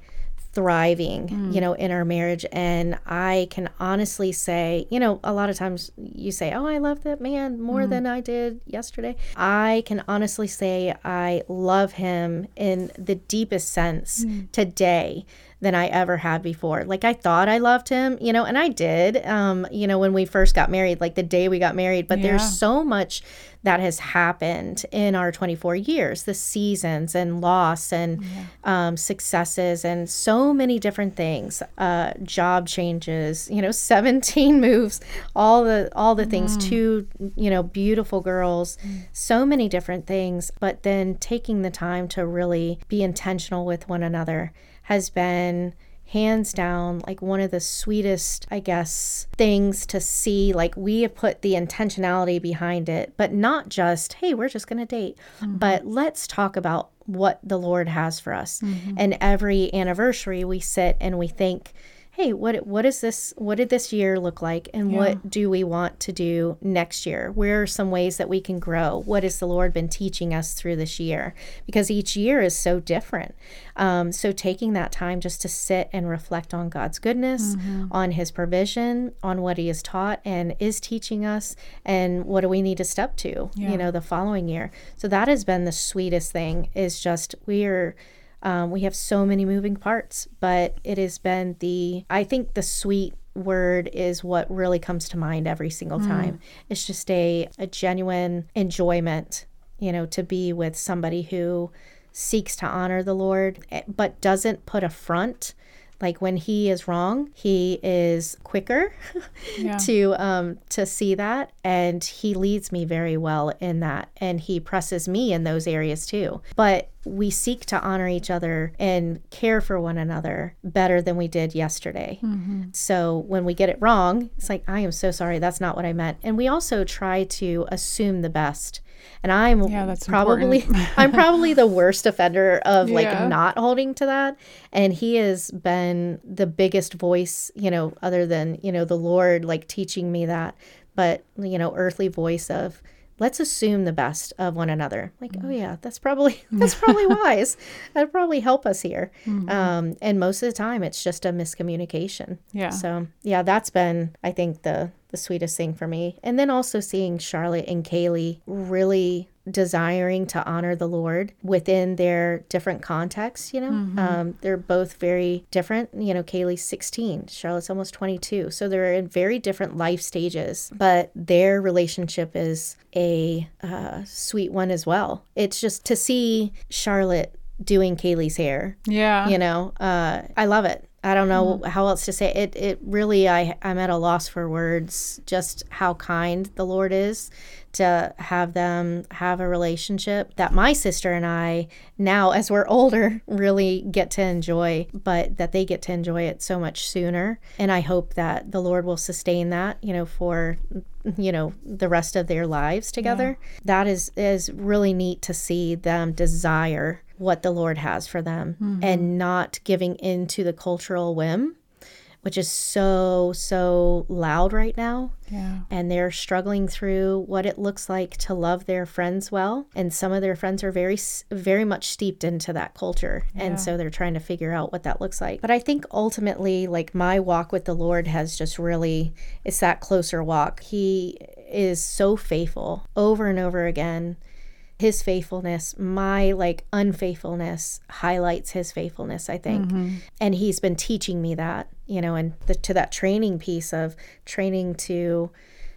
thriving, mm. you know, in our marriage. And I can honestly say, you know, a lot of times you say, oh, I love that man more mm. than I did yesterday. I can honestly say I love him in the deepest sense mm. today than I ever had before. Like I thought I loved him, you know, and I did, um, you know, when we first got married, like the day we got married. But yeah. there's so much that has happened in our 24 years the seasons and loss and yeah. um, successes and so many different things uh, job changes you know 17 moves all the all the things mm. two you know beautiful girls mm. so many different things but then taking the time to really be intentional with one another has been hands down like one of the sweetest i guess things to see like we have put the intentionality behind it but not just hey we're just going to date mm-hmm. but let's talk about what the lord has for us mm-hmm. and every anniversary we sit and we think hey, what what is this? What did this year look like, and yeah. what do we want to do next year? Where are some ways that we can grow? What has the Lord been teaching us through this year? Because each year is so different. Um, so taking that time just to sit and reflect on God's goodness, mm-hmm. on His provision, on what He has taught and is teaching us, and what do we need to step to? Yeah. You know, the following year. So that has been the sweetest thing. Is just we are um, we have so many moving parts, but it has been the, I think, the sweet word is what really comes to mind every single time. It's just a, a genuine enjoyment, you know, to be with somebody who seeks to honor the Lord, eh, but doesn't put a front. Like when he is wrong, he is quicker Yeah. to um, to see that, and he leads me very well in that, and he presses me in those areas too. But we seek to honor each other and care for one another better than we did yesterday. So when we get it wrong, it's like I am so sorry. That's not what I meant. And we also try to assume the best. And I'm Yeah, probably. I'm probably the worst offender of like Yeah. not holding to that. And he has been the biggest voice, you know, other than, you know, the Lord like teaching me that, but you know, earthly voice of let's assume the best of one another. Like, oh yeah, that's probably that's probably wise. That'd probably help us here. Um, and most of the time it's just a miscommunication. Yeah. So yeah, that's been I think the the sweetest thing for me. And then also seeing Charlotte and Kaylee really desiring to honor the Lord within their different contexts, you know. Um, they're both very different. You know, Kaylee's 16, Charlotte's almost 22. So they're in very different life stages, but their relationship is a uh, sweet one as well. It's just to see Charlotte doing Kaylee's hair Yeah. you know uh, i love it i don't know how else to say it. it it really i i'm at a loss for words just how kind the lord is to have them have a relationship that my sister and i now as we're older really get to enjoy but that they get to enjoy it so much sooner. And i hope that the lord will sustain that you know for you know the rest of their lives together. That is is really neat to see them desire what the lord has for them mm-hmm. and not giving in to the cultural whim which is so so loud right now. Yeah. and they're struggling through what it looks like to love their friends well. And some of their friends are very very much steeped into that culture. And so they're trying to figure out what that looks like. But i think ultimately like my walk with the lord has just really it's that closer walk. He is so faithful over and over again his faithfulness my like unfaithfulness highlights his faithfulness i think. And he's been teaching me that you know and the, to that training piece of training to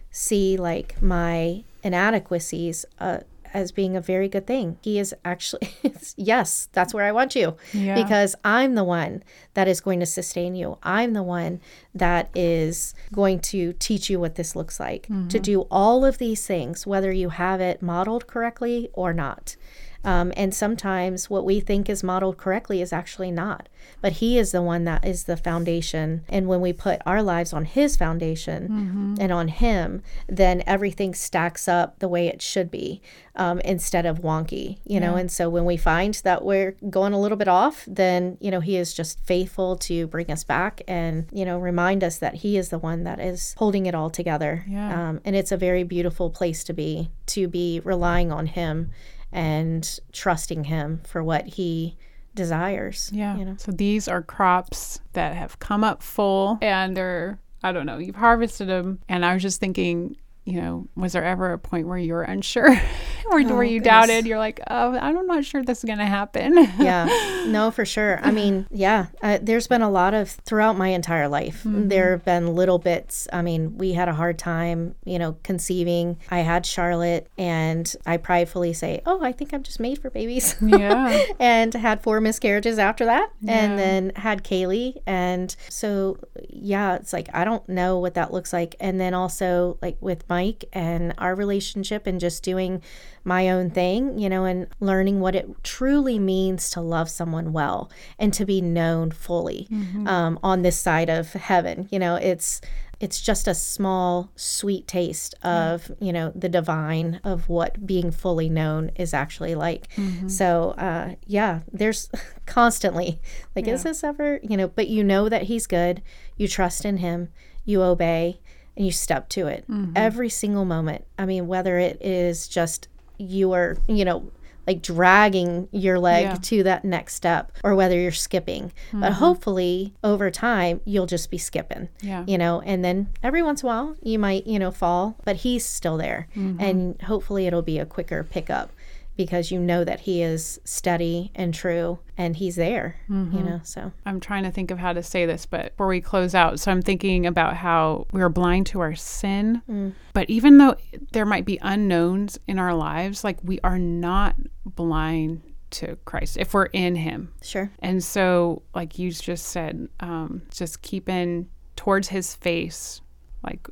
see like my inadequacies uh, as being a very good thing. He is actually yes that's where i want you. Yeah. because i'm the one that is going to sustain you. I'm the one that is going to teach you what this looks like to mm-hmm. do all of these things whether you have it modeled correctly or not um, and sometimes what we think is modeled correctly is actually not. But He is the one that is the foundation. And when we put our lives on His foundation and on Him, then everything stacks up the way it should be um, instead of wonky, you know. And so when we find that we're going a little bit off, then, you know, He is just faithful to bring us back and, you know, remind us that He is the one that is holding it all together. Yeah. Um, and it's a very beautiful place to be, to be relying on Him and trusting him for what he desires. Yeah. You know? So these are crops that have come up full and they're, I don't know, you've harvested them. And I was just thinking, you know, was there ever a point where you were unsure or Oh, where you doubted? You're like, oh, I'm not sure this is going to happen. yeah, no, for sure. I mean, yeah, uh, there's been a lot of throughout my entire life. There have been little bits. I mean, we had a hard time, you know, conceiving. I had Charlotte, and I pridefully say, "Oh, I think I'm just made for babies." yeah. and had four miscarriages after that Yeah. and then had Kaylee and so yeah it's like I don't know what that looks like and then also like with Mike and our relationship and just doing my own thing you know and learning what it truly means to love someone well and to be known fully um, on this side of heaven. You know it's it's just a small sweet taste of you know the divine of what being fully known is actually like. So uh yeah there's constantly like is this ever you know but you know that he's good. You trust in him. You obey and you step to it mm-hmm. every single moment. I mean whether it is just you are you know like dragging your leg Yeah. to that next step or whether you're skipping. But mm-hmm. hopefully over time you'll just be skipping Yeah. you know and then every once in a while you might you know fall but he's still there. Mm-hmm. And hopefully it'll be a quicker pickup because you know that He is steady and true and He's there, Mm-hmm. you know. So, I'm trying to think of how to say this, but before we close out, so I'm thinking about how we are blind to our sin. Mm. But even though there might be unknowns in our lives, like we are not blind to Christ if we're in Him. sure. And so, like you just said, um, just keeping towards His face, like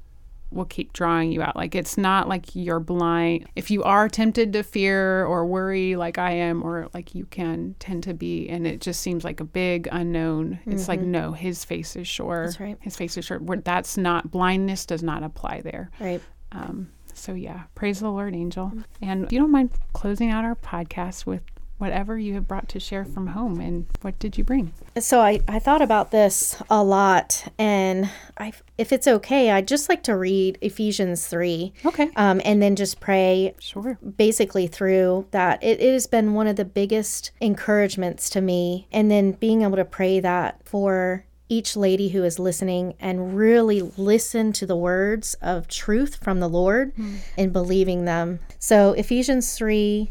will keep drawing you out. Like it's not like you're blind. If you are tempted to fear or worry, like I am, or like you can tend to be, and it just seems like a big unknown. It's like no, His face is sure. Mm-hmm. That's right. His face is sure. Where that's not blindness does not apply there. Right. Um, so yeah, praise the Lord, Angel. And if you don't mind closing out our podcast with whatever you have brought to share from home, and what did you bring? So I, I thought about this a lot, and I, if it's okay, I'd just like to read Ephesians 3 Okay, um, and then just pray sure. basically through that. It, it has been one of the biggest encouragements to me. And then being able to pray that for each lady who is listening and really listen to the words of truth from the Lord and believing them. So Ephesians 3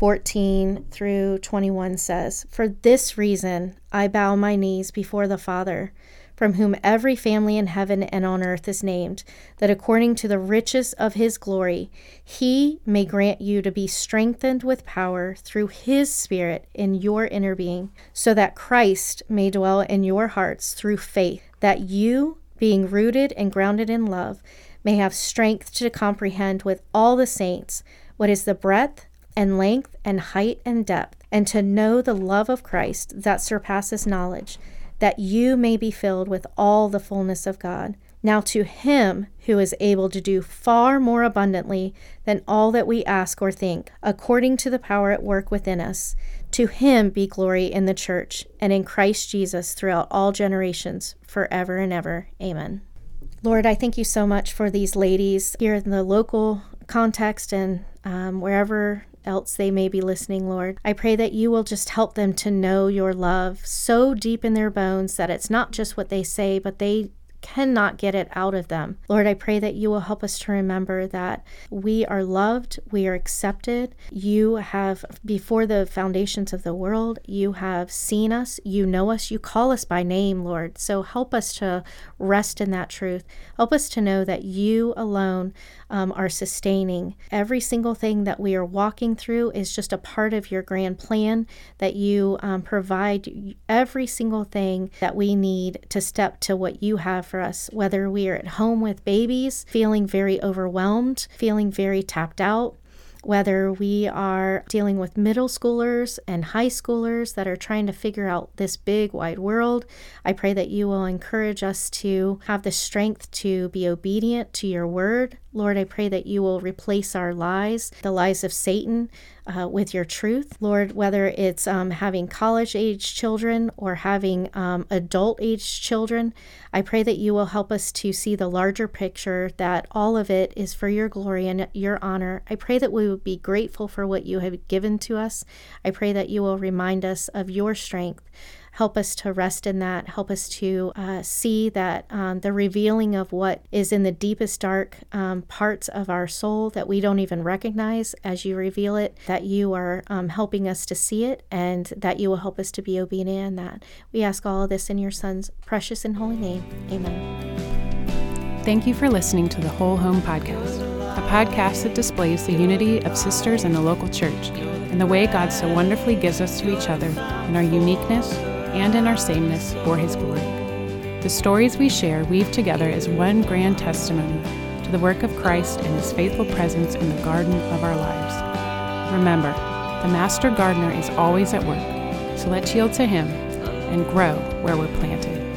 14 through 21 says, For this reason I bow my knees before the Father, from whom every family in heaven and on earth is named, that according to the riches of his glory, he may grant you to be strengthened with power through his Spirit in your inner being, so that Christ may dwell in your hearts through faith, that you, being rooted and grounded in love, may have strength to comprehend with all the saints what is the breadth and length and height and depth, and to know the love of Christ that surpasses knowledge, that you may be filled with all the fullness of God. Now to him who is able to do far more abundantly than all that we ask or think, according to the power at work within us, to him be glory in the church and in Christ Jesus throughout all generations, forever and ever. Amen. Lord, I thank you so much for these ladies here in the local context and um, wherever else they may be listening, Lord. I pray that you will just help them to know your love so deep in their bones that it's not just what they say, but they cannot get it out of them. Lord, I pray that you will help us to remember that we are loved, we are accepted. You have, before the foundations of the world, you have seen us, you know us, you call us by name, Lord. So help us to rest in that truth. Help us to know that you alone um, are sustaining. Every single thing that we are walking through is just a part of your grand plan, that you um, provide every single thing that we need to step to what you have for us, whether we are at home with babies, feeling very overwhelmed, feeling very tapped out, whether we are dealing with middle schoolers and high schoolers that are trying to figure out this big wide world. I pray that you will encourage us to have the strength to be obedient to your word. Lord, I pray that you will replace our lies, the lies of Satan, uh, with your truth. Lord, whether it's um, having college age children or having um, adult age children, I pray that you will help us to see the larger picture, that all of it is for your glory and your honor. I pray that we would be grateful for what you have given to us. I pray that you will remind us of your strength. Help us to rest in that. Help us to uh, see that um, the revealing of what is in the deepest, dark um, parts of our soul that we don't even recognize as you reveal it, that you are um, helping us to see it and that you will help us to be obedient in that. We ask all of this in your Son's precious and holy name. Amen. Thank you for listening to the Whole Home Podcast, a podcast that displays the unity of sisters in the local church and the way God so wonderfully gives us to each other in our uniqueness and in our sameness for His glory. The stories we share weave together as one grand testimony to the work of Christ and His faithful presence in the garden of our lives. Remember, the Master Gardener is always at work, so let's yield to Him and grow where we're planted.